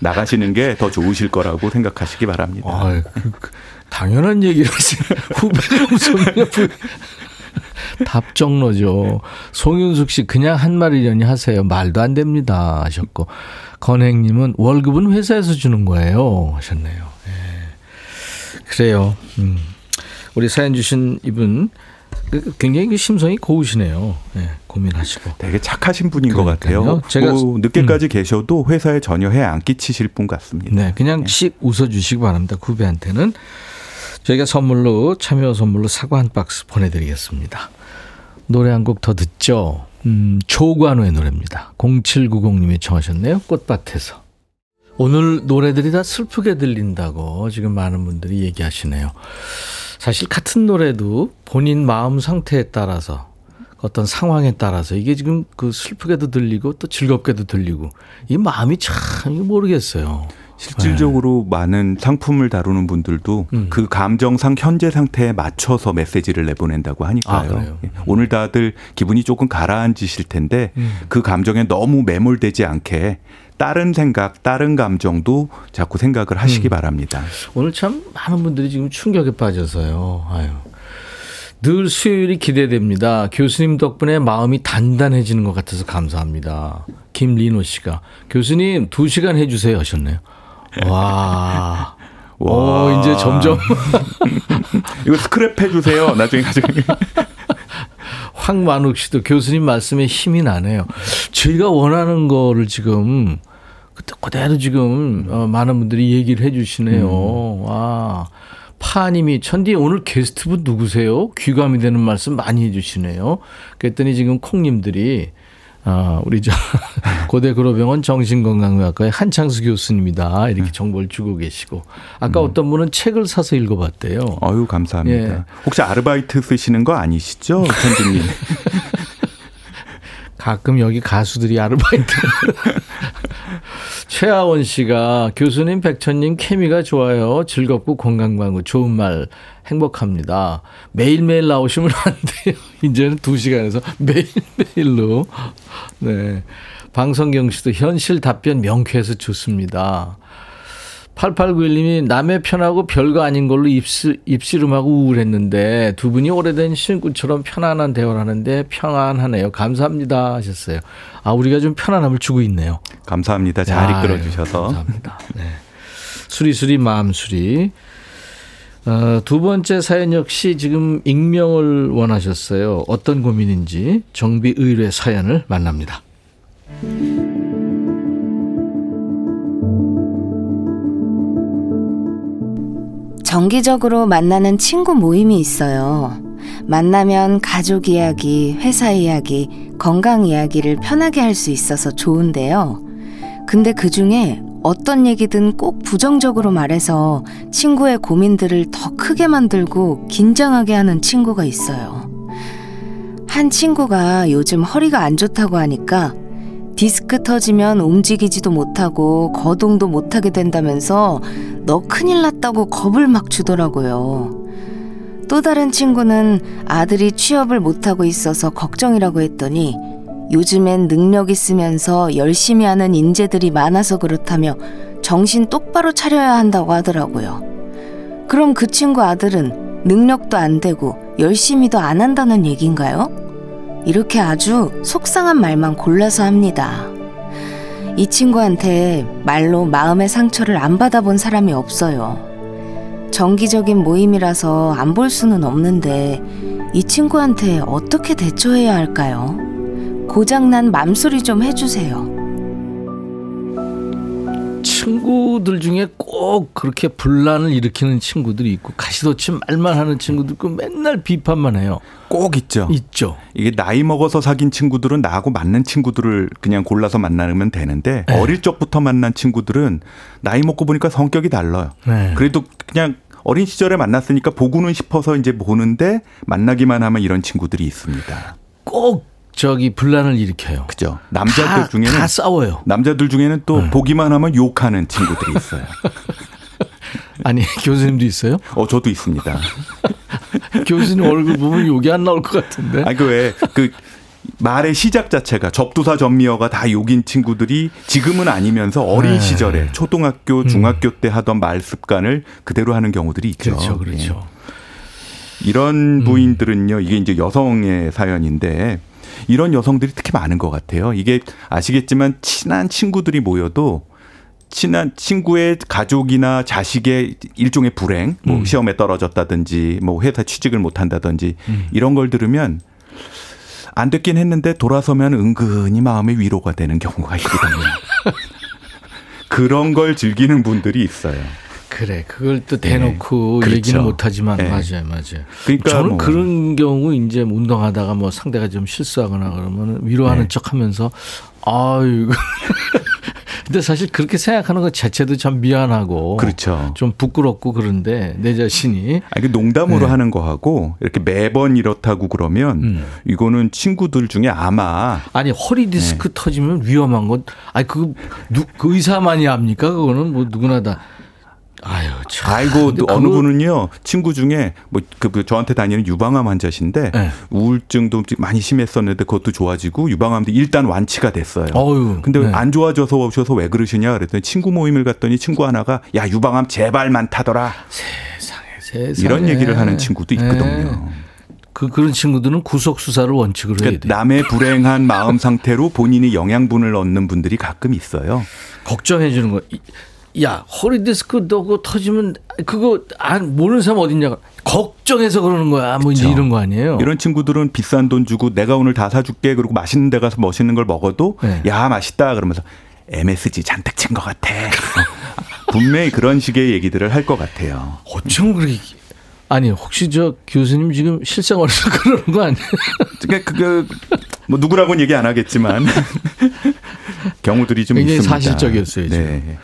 나가시는 게 더 좋으실 거라고 생각하시기 바랍니다. 아, 그, 그, 당연한 얘기를. 후배가 무섭냐, 후 답정로죠. 송윤숙 씨 그냥 한 말이려니 하세요. 말도 안 됩니다 하셨고 건행님은 월급은 회사에서 주는 거예요 하셨네요. 예. 그래요. 음. 우리 사연 주신 이분 그 굉장히 심성이 고우시네요. 예, 고민하시고. 되게 착하신 분인 그러니까요. 것 같아요. 제가- 뭐 늦게까지 계셔도 회사에 전혀 해 안 끼치실 분 같습니다. 네, 그냥 씩 웃어주시기 바랍니다. 후배한테는 저희가 선물로 참여 선물로 사과 한 박스 보내드리겠습니다. 노래 한 곡 더 듣죠. 음, 조관우의 노래입니다. 0790님이 청하셨네요. 꽃밭에서. 오늘 노래들이 다 슬프게 들린다고 지금 많은 분들이 얘기하시네요. 사실 같은 노래도 본인 마음 상태에 따라서 어떤 상황에 따라서 이게 지금 그 슬프게도 들리고 또 즐겁게도 들리고 이 마음이 참 모르겠어요. 실질적으로 많은 상품을 다루는 분들도 네. 음. 그 감정상 현재 상태에 맞춰서 메시지를 내보낸다고 아, 하니까요. 그래요? 예. 오늘 다들 기분이 조금 가라앉으실 텐데 음. 그 감정에 너무 매몰되지 않게 다른 생각, 다른 감정도 자꾸 생각을 하시기 음. 바랍니다. 오늘 참 많은 분들이 지금 충격에 빠져서요. 아유. 늘 수요일이 기대됩니다. 교수님 덕분에 마음이 단단해지는 것 같아서 감사합니다. 김리노 씨가 교수님 두 시간 해주세요 하셨네요. 와. 와. 오, 이제 점점 이거 스크랩 해주세요. 나중에 나중에. 황만욱 씨도 교수님 말씀에 힘이 나네요. 저희가 원하는 거를 지금 그때 그대로 지금 어, 많은 분들이 얘기를 해주시네요. 와. 파님이 천디 오늘 게스트분 누구세요? 귀감이 되는 말씀 많이 해주시네요. 그랬더니 지금 콩님들이 아, 우리 저 고대 그로병원 정신건강의학과의 한창수 교수님이다 이렇게 정보를 주고 계시고 아까 어떤 분은 책을 사서 읽어봤대요. 어유 감사합니다. 예. 혹시 아르바이트 쓰시는 거 아니시죠, 천디님? 가끔 여기 가수들이 아르바이트. 최하원 씨가 교수님 백천님 케미가 좋아요. 즐겁고 건강광고 좋은 말 행복합니다. 매일매일 나오시면 안 돼요. 이제는 두 시간에서 매일매일로. 네. 방성경 씨도 현실 답변 명쾌해서 좋습니다. 8891님이 남의 편하고 별거 아닌 걸로 입시, 입씨름하고 우울했는데 두 분이 오래된 친구처럼 편안한 대화를 하는데 평안하네요. 감사합니다 하셨어요. 아 우리가 좀 편안함을 주고 있네요. 감사합니다. 잘 아유, 이끌어 주셔서. 감사합니다. 네. 수리수리 마음수리. 어, 두 번째 사연 역시 지금 익명을 원하셨어요. 어떤 고민인지 정비 의뢰 사연을 만납니다. 정기적으로 만나는 친구 모임이 있어요. 만나면 가족 이야기, 회사 이야기, 건강 이야기를 편하게 할 수 있어서 좋은데요. 근데 그 중에 어떤 얘기든 꼭 부정적으로 말해서 친구의 고민들을 더 크게 만들고 긴장하게 하는 친구가 있어요. 한 친구가 요즘 허리가 안 좋다고 하니까 디스크 터지면 움직이지도 못하고 거동도 못하게 된다면서 너 큰일 났다고 겁을 막 주더라고요. 또 다른 친구는 아들이 취업을 못하고 있어서 걱정이라고 했더니 요즘엔 능력 있으면서 열심히 하는 인재들이 많아서 그렇다며 정신 똑바로 차려야 한다고 하더라고요. 그럼 그 친구 아들은 능력도 안 되고 열심히도 안 한다는 얘기인가요? 이렇게 아주 속상한 말만 골라서 합니다. 이 친구한테 말로 마음의 상처를 안 받아본 사람이 없어요. 정기적인 모임이라서 안 볼 수는 없는데 이 친구한테 어떻게 대처해야 할까요? 고장난 맘소리 좀 해주세요. 친구들 중에 꼭 그렇게 분란을 일으키는 친구들이 있고 가시도치 말만 하는 친구들 있고 맨날 비판만 해요. 꼭 있죠. 있죠. 이게 나이 먹어서 사귄 친구들은 나하고 맞는 친구들을 그냥 골라서 만나면 되는데 네. 어릴 적부터 만난 친구들은 나이 먹고 보니까 성격이 달라요. 네. 그래도 그냥 어린 시절에 만났으니까 보고는 싶어서 이제 보는데 만나기만 하면 이런 친구들이 있습니다. 꼭 저기 분란을 일으켜요. 그죠? 남자들 다, 중에는 다 싸워요. 남자들 중에는 또 네. 보기만 하면 욕하는 친구들이 있어요. 아니 교수님도 있어요? 어, 저도 있습니다. 교수님 얼굴 보면 욕이 안 나올 것 같은데. 아니 그왜그 말의 시작 자체가 접두사 전미어가 다 욕인 친구들이 지금은 아니면서 어린 네. 시절에 초등학교, 중학교 때 하던 말 습관을 그대로 하는 경우들이 있죠. 그렇죠, 그렇죠. 예. 이런 부인들은요, 이게 이제 여성의 사연인데 이런 여성들이 특히 많은 것 같아요. 이게 아시겠지만 친한 친구들이 모여도 친한 친구의 가족이나 자식의 일종의 불행, 뭐 음. 시험에 떨어졌다든지, 뭐 회사 취직을 못 한다든지 음. 이런 걸 들으면 안 됐긴 했는데 돌아서면 은근히 마음의 위로가 되는 경우가 있거든요. 그런 걸 즐기는 분들이 있어요. 그래, 그걸 또 대놓고 그렇죠. 얘기는 못하지만 네. 맞아요, 맞아요. 그러니까 저는 뭐- 그런 경우 이제 운동하다가 뭐 상대가 좀 실수하거나 그러면 위로하는 네. 척하면서 아유. 근데 사실 그렇게 생각하는 것 자체도 참 미안하고 그렇죠. 좀 부끄럽고 그런데 내 자신이 아니, 그 농담으로 네. 하는 거하고 이렇게 매번 이렇다고 그러면 음. 이거는 친구들 중에 아마 아니 허리 네. 디스크 터지면 위험한 건 아니 그, 누, 그 의사만이 압니까 그거는 뭐 누구나 다 아유 참 아이고 어느 그거- 분은요 친구 중에 뭐그 그 저한테 다니는 유방암 환자신데 네. 우울증도 많이 심했었는데 그것도 좋아지고 유방암도 일단 완치가 됐어요. 어유 근데 네. 안 좋아져서 오셔서 왜 그러시냐 그랬더니 친구 모임을 갔더니 친구 하나가 야 유방암 제발 많다더라 세상에 이런 얘기를 하는 친구도 네. 있거든요. 그 그런 친구들은 구속 수사를 원칙으로 해야 그러니까 돼. 남의 불행한 마음 상태로 본인이 영양분을 얻는 분들이 가끔 있어요. 걱정해 주는 거. 이- 야 허리 디스크 너 그거 터지면 그거 안 모르는 사람 어딨냐. 걱정해서 그러는 거야. 뭐 그렇죠. 이런 거 아니에요. 이런 친구들은 비싼 돈 주고 내가 오늘 다 사줄게 그리고 맛있는 데 가서 멋있는 걸 먹어도 네. 야 맛있다 그러면서 MSG 잔뜩 친 것 같아. 분명히 그런 식의 얘기들을 할 것 같아요. 어쩜 그렇게 아니 혹시 저 교수님 지금 실생활에서 그러는 거 아니에요? 그러니까 그게 뭐 누구라고는 얘기 안 하겠지만 경우들이 좀 굉장히 있습니다. 사실적이었어요, 지금. 네.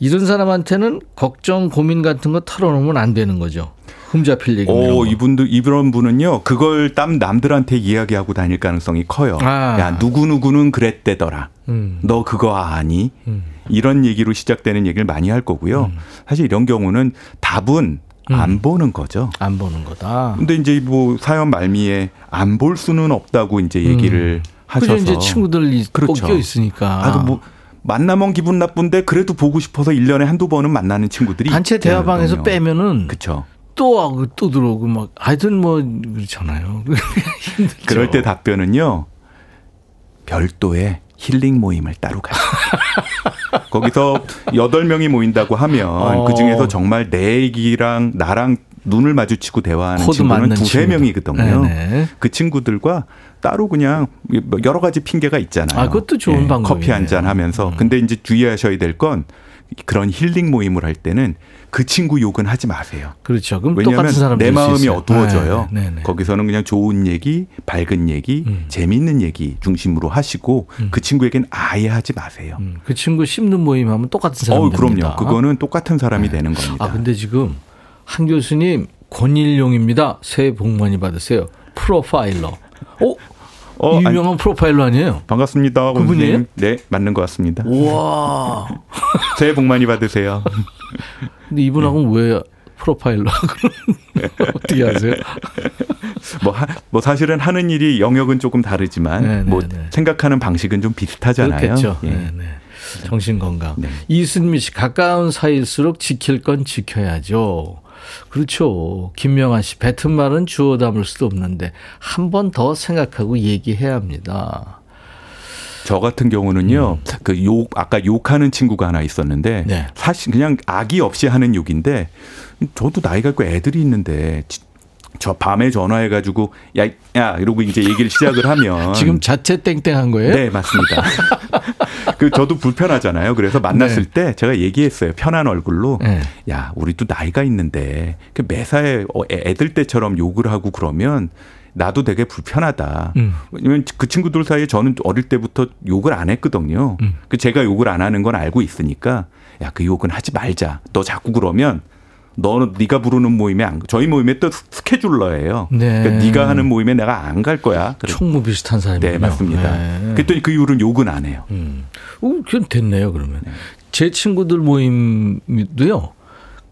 이런 사람한테는 걱정 고민 같은 거 털어놓으면 안 되는 거죠. 흠잡힐 얘기. 오, 거. 이분들 이런 분은요. 그걸 땀 남들한테 이야기하고 다닐 가능성이 커요. 아. 야, 누구 누구는 그랬대더라. 음. 너 그거 아니? 음. 이런 얘기로 시작되는 얘기를 많이 할 거고요. 사실 이런 경우는 답은 음. 안 보는 거죠. 안 보는 거다. 근데 이제 뭐 사연 말미에 안 볼 수는 없다고 이제 얘기를 하셔서 그죠 이제 친구들이 그렇죠. 꺾여 있으니까. 아, 그뭐 만나면 기분 나쁜데 그래도 보고 싶어서 일년에 한두 번은 만나는 친구들이 단체 대화방에서 있거든요. 빼면은 그렇죠. 또 하고 또 들어오고 막 하여튼 뭐 그렇잖아요. 힘들죠. 그럴 때 답변은요. 별도의 힐링 모임을 따로 가요. 거기서 여덟 명이 모인다고 하면 어. 그 중에서 정말 내 얘기랑 나랑 눈을 마주치고 대화하는 친구는 두세. 명이거든요. 네네. 그 친구들과 따로 그냥 뭐 여러 가지 핑계가 있잖아요. 예, 아, 그것도 좋은 방법이네요. 커피 한 잔 하면서. 음. 근데 이제 주의하셔야 될 건 그런 힐링 모임을 할 때는 그 친구 욕은 하지 마세요. 그렇죠. 그럼 왜냐하면 똑같은 사람 내 마음이 어두워져요. 네, 네, 네. 거기서는 그냥 좋은 얘기, 밝은 얘기, 음. 재미있는 얘기 중심으로 하시고 그 친구에겐 아예 하지 마세요. 음, 그 친구 씹는 모임 하면 똑같은 사람 어, 됩니다. 그럼요. 그거는 똑같은 사람이 네. 되는 겁니다. 아 근데 지금 한 교수님 권일용입니다. 새해 복 많이 받으세요. 프로파일러. 어? 어, 아니, 유명한 프로파일러 아니에요? 반갑습니다. 그분이에요? 네, 맞는 것 같습니다. 우와. 새해 복 많이 받으세요. 근데 이분하고는 네. 왜 프로파일러? 어떻게 아세요? 뭐, 하, 뭐 사실은 하는 일이 영역은 조금 다르지만 네, 네, 뭐 네. 생각하는 방식은 좀 비슷하잖아요. 그렇겠죠. 예. 네, 네. 정신 건강. 네. 이순미 씨 가까운 사이일수록 지킬 건 지켜야죠. 그렇죠. 김명환 씨 뱉은 말은 주워 담을 수도 없는데 한 번 더 생각하고 얘기해야 합니다. 저 같은 경우는요, 그 욕, 아까 욕하는 친구가 하나 있었는데, 음. 네. 사실 그냥 악의 없이 하는 욕인데, 저도 나이가 있고 애들이 있는데, 지- 저 밤에 전화해가지고, 야, 야, 이러고 이제 얘기를 시작을 하면. 지금 자체 땡땡한 거예요? 네, 맞습니다. 그 저도 불편하잖아요. 그래서 만났을 네. 때 제가 얘기했어요. 편한 얼굴로. 네. 야, 우리도 나이가 있는데 그 매사에 어, 애- 애들 때처럼 욕을 하고 그러면 나도 되게 불편하다. 음. 왜냐면 그 친구들 사이에 저는 어릴 때부터 욕을 안 했거든요. 음. 그 제가 욕을 안 하는 건 알고 있으니까 야, 그 욕은 하지 말자. 너 자꾸 그러면 너는 네가 부르는 모임에 안 저희 모임에 또 스- 스케줄러예요. 네. 그러니까 네가 하는 모임에 내가 안 갈 거야. 그래. 총무 비슷한 사람이요. 네, 맞습니다. 그랬더니 그 이후로는 욕은 안 해요. 음. 어, 그건 됐네요, 그러면. 네. 제 친구들 모임도요,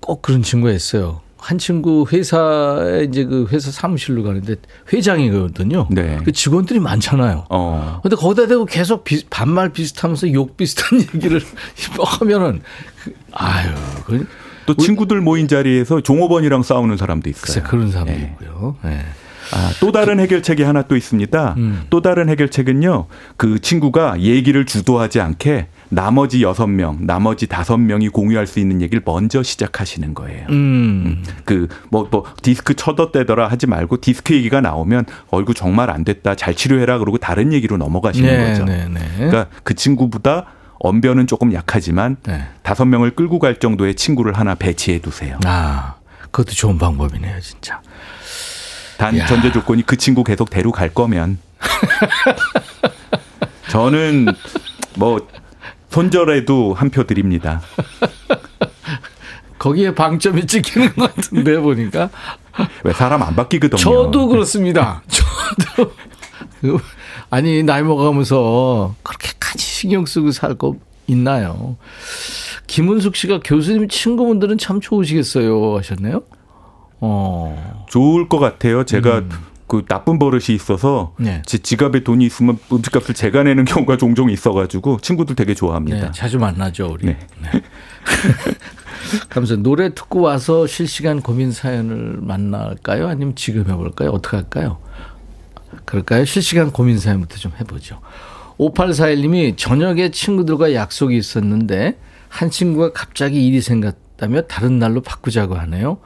꼭 그런 친구가 있어요. 한 친구 회사에 이제 그 회사 사무실로 가는데 회장이거든요. 네. 그 직원들이 많잖아요. 어. 근데 거기다 대고 계속 비, 반말 비슷하면서 욕 비슷한 얘기를 하면은 그- 아유, 그 또 친구들 모인 자리에서 종업원이랑 싸우는 사람도 있어요. 글쎄 그런 사람도 예. 있고요. 예. 아, 또 다른 해결책이 하나 또 있습니다. 음. 또 다른 해결책은요. 그 친구가 얘기를 주도하지 않게 나머지 여섯 명, 나머지 다섯 명이 공유할 수 있는 얘기를 먼저 시작하시는 거예요. 음. 그뭐 뭐 디스크 쳐뒀대더라 하지 말고 디스크 얘기가 나오면 얼굴 정말 안 됐다 잘 치료해라 그러고 다른 얘기로 넘어가시는 네, 거죠. 네, 네. 그러니까 그 친구보다 언변은 조금 약하지만 네. 다섯 명을 끌고 갈 정도의 친구를 하나 배치해 두세요. 아, 그것도 좋은 방법이네요, 진짜. 단 야. 전제 조건이 그 친구 계속 데려갈 거면 저는 뭐 손절해도 한 표 드립니다. 거기에 방점이 찍히는 것 같은데 보니까 왜 사람 안 바뀌거든요. 저도 그렇습니다. 저도 그, 아니 나이 먹어가면서 그렇게까지 신경 쓰고 살 거 있나요? 김은숙 씨가 교수님 친구분들은 참 좋으시겠어요 하셨네요. 어, 좋을 것 같아요. 제가 그 나쁜 버릇이 있어서 음. 네. 제 지갑에 돈이 있으면 음식값을 제가 내는 경우가 종종 있어가지고 친구들 되게 좋아합니다. 네, 자주 만나죠 우리. 네. 네. 그러면서 노래 듣고 와서 실시간 고민 사연을 만날까요? 아니면 지금 해볼까요? 어떻게 할까요? 그럴까요? 실시간 고민 사연부터 좀 해보죠. 5841님이 저녁에 친구들과 약속이 있었는데 한 친구가 갑자기 일이 생겼다며 다른 날로 바꾸자고 하네요.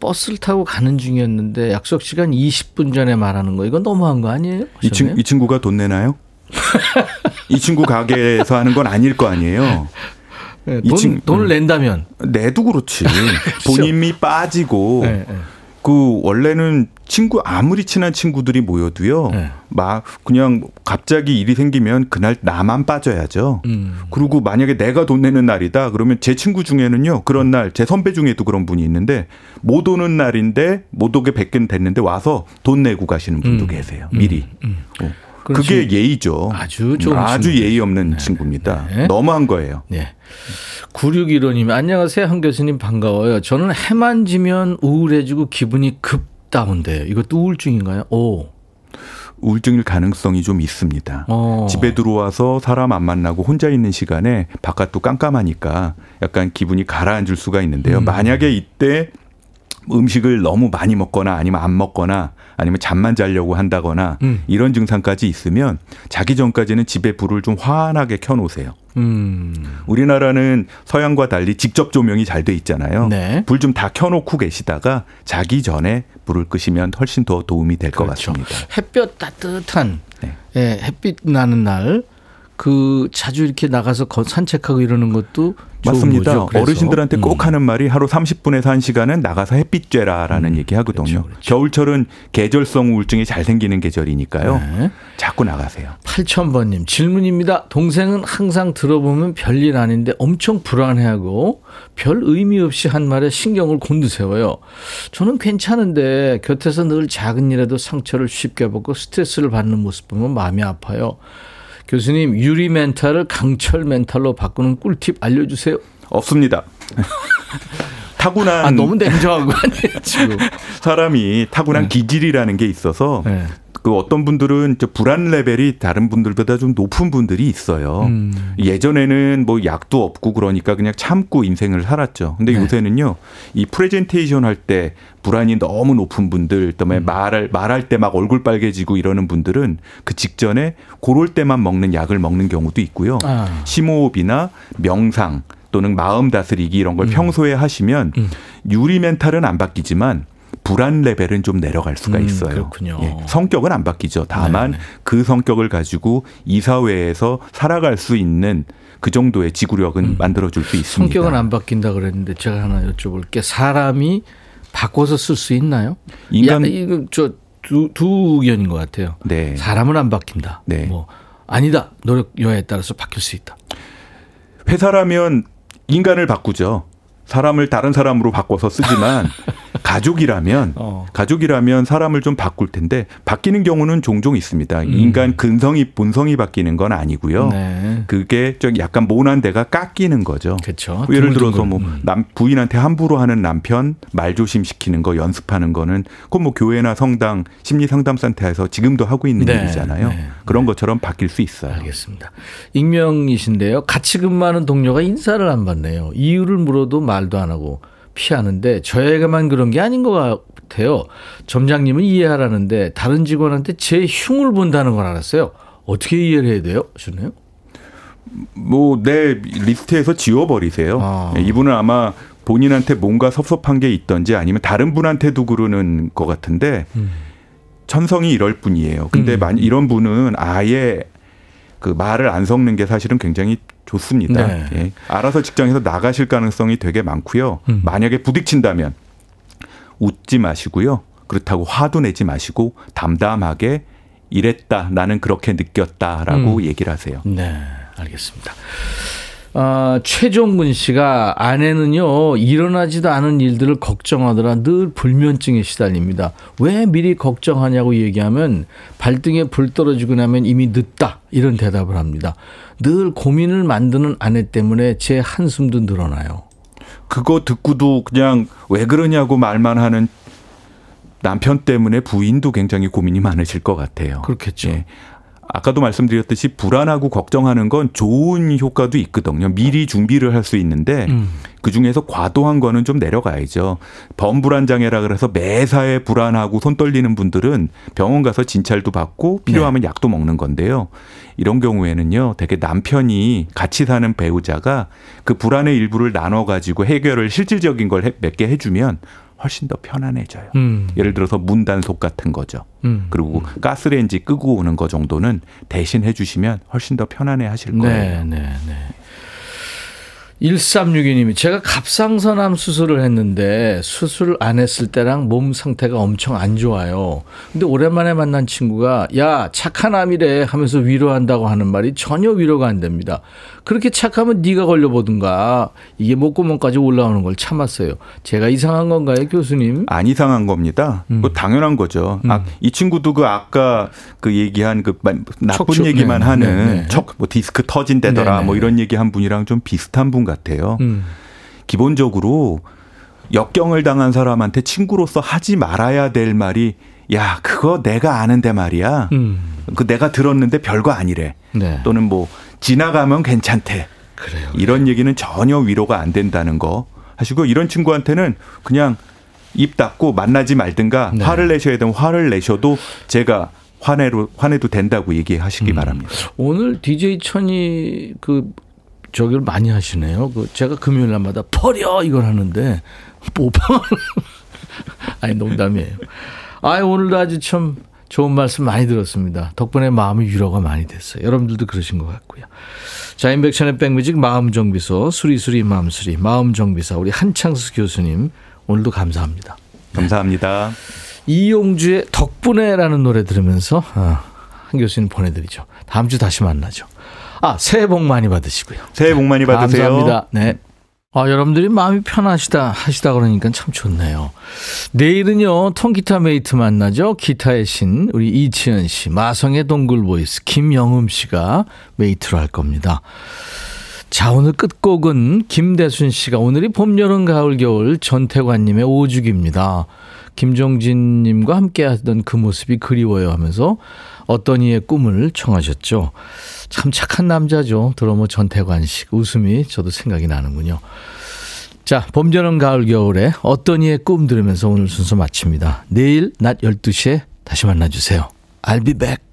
버스를 타고 가는 중이었는데 약속 시간 20분 전에 말하는 거 이건 너무한 거 아니에요? 이, 친, 이 친구가 돈 내나요? 이 친구 가게에서 하는 건 아닐 거 아니에요. 네, 이 돈, 친- 돈을 낸다면 내도 그렇지. 본인이 빠지고 네, 네. 그 원래는 친구 아무리 친한 친구들이 모여도요. 네. 막 그냥 갑자기 일이 생기면 그날 나만 빠져야죠. 음. 그리고 만약에 내가 돈 내는 날이다 그러면 제 친구 중에는요 그런 날 제 선배 중에도 그런 분이 있는데 못 오는 날인데 못 오게 뵙긴 됐는데 와서 돈 내고 가시는 분도 음. 계세요 미리 어. 그런 그게. 예의죠 아주 좋은 아주. 예의 없는 친구입니다 네. 너무한 거예요 네. 9615님, 안녕하세요. 한 교수님 반가워요. 저는 해만 지면 우울해지고 기분이 급 다운돼요. 이것도 우울증인가요? 오. 우울증일 가능성이 좀 있습니다. 어. 집에 들어와서 사람 안 만나고 혼자 있는 시간에 바깥도 깜깜하니까 약간 기분이 가라앉을 수가 있는데요. 음. 만약에 이때 음식을 너무 많이 먹거나 아니면 안 먹거나 아니면 잠만 자려고 한다거나 음. 이런 증상까지 있으면 자기 전까지는 집에 불을 좀 환하게 켜놓으세요. 음. 우리나라는 서양과 달리 직접 조명이 잘 돼 있잖아요. 네. 불좀 다 켜놓고 계시다가 자기 전에 불을 끄시면 훨씬 더 도움이 될것 그렇죠. 같습니다. 햇볕 따뜻한 네. 예, 햇빛 나는 날 그 자주 이렇게 나가서 거- 산책하고 이러는 것도 맞습니다. 어르신들한테 꼭 음. 하는 말이 하루 30분에서 1시간은 나가서 햇빛 쬐라라는 얘기 하거든요. 그렇죠, 그렇죠. 겨울철은 계절성 우울증이 잘 생기는 계절이니까요. 네. 자꾸 나가세요. 8000번 님 질문입니다. 동생은 항상 들어보면 별일 아닌데 엄청 불안해하고 별 의미 없이 한 말에 신경을 곤두세워요. 저는 괜찮은데 곁에서 늘 작은 일에도 상처를 쉽게 받고 스트레스를 받는 모습 보면 마음이 아파요. 교수님 유리 멘탈을 강철 멘탈로 바꾸는 꿀팁 알려주세요. 없습니다. 타고난 아 너무 냉정한 거 아니에요 지금? 사람이 타고난 네. 기질이라는 게 있어서 네. 그 어떤 분들은 저 불안 레벨이 다른 분들보다 좀 높은 분들이 있어요. 음. 예전에는 뭐 약도 없고 그러니까 그냥 참고 인생을 살았죠. 근데 네. 요새는요, 이 프레젠테이션 할 때 불안이 너무 높은 분들, 그다음에 음. 말할 말할 때 막 얼굴 빨개지고 이러는 분들은 그 직전에 그럴 때만 먹는 약을 먹는 경우도 있고요. 아. 심호흡이나 명상 또는 마음 다스리기 이런 걸 음. 평소에 하시면 음. 유리 멘탈은 안 바뀌지만 불안 레벨은 좀 내려갈 수가 음, 있어요. 그렇군요. 예, 성격은 안 바뀌죠. 다만 네, 네. 그 성격을 가지고 이 사회에서 살아갈 수 있는 그 정도의 지구력은 만들어줄 수 있습니다. 음. 성격은 안 바뀐다 그랬는데 제가 하나 여쭤볼 게. 사람이 바꿔서 쓸 수 있나요? 인간- 야, 이거 저 두 두 의견인 것 같아요. 네. 사람은 안 바뀐다. 네. 뭐 아니다. 노력 여하에 따라서 바뀔 수 있다. 회사라면 인간을 바꾸죠. 사람을 다른 사람으로 바꿔서 쓰지만 가족이라면 어. 가족이라면 사람을 좀 바꿀 텐데 바뀌는 경우는 종종 있습니다. 인간 근성이 본성이 바뀌는 건 아니고요. 음. 네. 그게 좀 약간 모난 데가 깎이는 거죠. 그렇죠. 예를 들어서 뭐 음. 남 부인한테 함부로 하는 남편 말 조심 시키는 거 연습하는 거는 그건 뭐 교회나 성당 심리 상담 센터에서 지금도 하고 있는 네, 일이잖아요. 네, 그런 것처럼 바뀔 수 있어요. 알겠습니다. 익명이신데요. 같이 근무하는 동료가 인사를 안 받네요. 이유를 물어도 말도 안 하고 피하는데 저에게만 그런 게 아닌 것 같아요. 점장님은 이해하라는데 다른 직원한테 제 흉을 본다는 걸 알았어요. 어떻게 이해를 해야 돼요? 하시네요. 뭐 내 리스트에서 지워버리세요. 아. 예, 이분은 아마 본인한테 뭔가 섭섭한 게 있던지 아니면 다른 분한테도 그러는 것 같은데 천성이 이럴 뿐이에요. 근데 음. 만 이런 분은 아예 그 말을 안 섞는 게 사실은 굉장히 좋습니다. 네. 예. 알아서 직장에서 나가실 가능성이 되게 많고요. 음. 만약에 부딪힌다면 웃지 마시고요. 그렇다고 화도 내지 마시고 담담하게 이랬다. 나는 그렇게 느꼈다라고 음. 얘기를 하세요. 네, 알겠습니다. 아, 최종근 씨가 아내는요 일어나지도 않은 일들을 걱정하더라 늘 불면증에 시달립니다. 왜 미리 걱정하냐고 얘기하면 발등에 불 떨어지고 나면 이미 늦다 이런 대답을 합니다. 늘 고민을 만드는 아내 때문에 제 한숨도 늘어나요. 그거 듣고도 그냥 왜 그러냐고 말만 하는 남편 때문에 부인도 굉장히 고민이 많으실 것 같아요. 그렇겠죠. 예. 아까도 말씀드렸듯이 불안하고 걱정하는 건 좋은 효과도 있거든요. 미리 준비를 할 수 있는데 음. 그 중에서 과도한 거는 좀 내려가야죠. 범불안 장애라 그래서 매사에 불안하고 손 떨리는 분들은 병원 가서 진찰도 받고 필요하면 약도 먹는 건데요. 이런 경우에는요, 되게 남편이 같이 사는 배우자가 그 불안의 일부를 나눠 가지고 해결을 실질적인 걸몇개 해주면 훨씬 더 편안해져요. 음. 예를 들어서 문 단속 같은 거죠. 음. 그리고 가스레인지 끄고 오는 거 정도는 대신 해주시면 훨씬 더 편안해 하실 거예요. 네, 네, 네. 1362님이 제가 갑상선암 수술을 했는데 수술 안 했을 때랑 몸 상태가 엄청 안 좋아요. 근데 오랜만에 만난 친구가 야 착한 암이래 하면서 위로한다고 하는 말이 전혀 위로가 안 됩니다. 그렇게 착하면 네가 걸려보든가 이게 목구멍까지 올라오는 걸 참았어요. 제가 이상한 건가요 교수님? 안 이상한 겁니다. 음. 뭐 당연한 거죠. 아, 이 친구도 그 아까 그 얘기한 그 마- 나쁜 척추. 얘기만 네, 하는 네, 네. 척 뭐 디스크 터진대더라 네, 네. 뭐 이런 얘기 한 분이랑 좀 비슷한 분 같아요. 음. 기본적으로 역경을 당한 사람한테 친구로서 하지 말아야 될 말이 야 그거 내가 아는데 말이야. 음. 그 내가 들었는데 별거 아니래. 네. 또는 뭐 지나가면 괜찮대. 그래요. 이런 얘기는 전혀 위로가 안 된다는 거 하시고 이런 친구한테는 그냥 입 닫고 만나지 말든가 네. 화를 내셔야 되면 화를 내셔도 제가 화내로 화내도 된다고 얘기하시기 음. 바랍니다. 오늘 DJ 천이 그 저기를 많이 하시네요. 그 제가 금요일 날마다 버려 이걸 하는데 모방을 아니 농담이에요. 아 오늘도 아주 참 좋은 말씀 많이 들었습니다. 덕분에 마음이 위로가 많이 됐어요. 여러분들도 그러신 것 같고요. 자, 인백션의 백뮤직 마음정비소 수리수리 마음수리 마음정비사 우리 한창수 교수님 오늘도 감사합니다. 감사합니다. 이용주의 덕분에라는 노래 들으면서 아, 한 교수님 보내드리죠. 다음 주 다시 만나죠. 아 새해 복 많이 받으시고요. 새해 복 많이 받으세요. 감사합니다. 네. 아, 여러분들이 마음이 편하시다 하시다 그러니까 참 좋네요. 내일은요 통기타 mate 만나죠. 기타의 신 우리 이치현 씨, 마성의 동굴 voice 김영음 씨가 mate로 할 겁니다. 자, 오늘 끝곡은 김대순 씨가 오늘이 봄, 여름, 가을, 겨울 전태관님의 5주기입니다. 김종진님과 함께 하던 그 모습이 그리워요 하면서 어떤 이의 꿈을 청하셨죠. 참 착한 남자죠. 드러머 전태관 씨. 웃음이 저도 생각이 나는군요. 자, 봄, 여름, 가을, 겨울에 어떤 이의 꿈 들으면서 오늘 순서 마칩니다. 내일 낮 12시에 다시 만나주세요. I'll be back.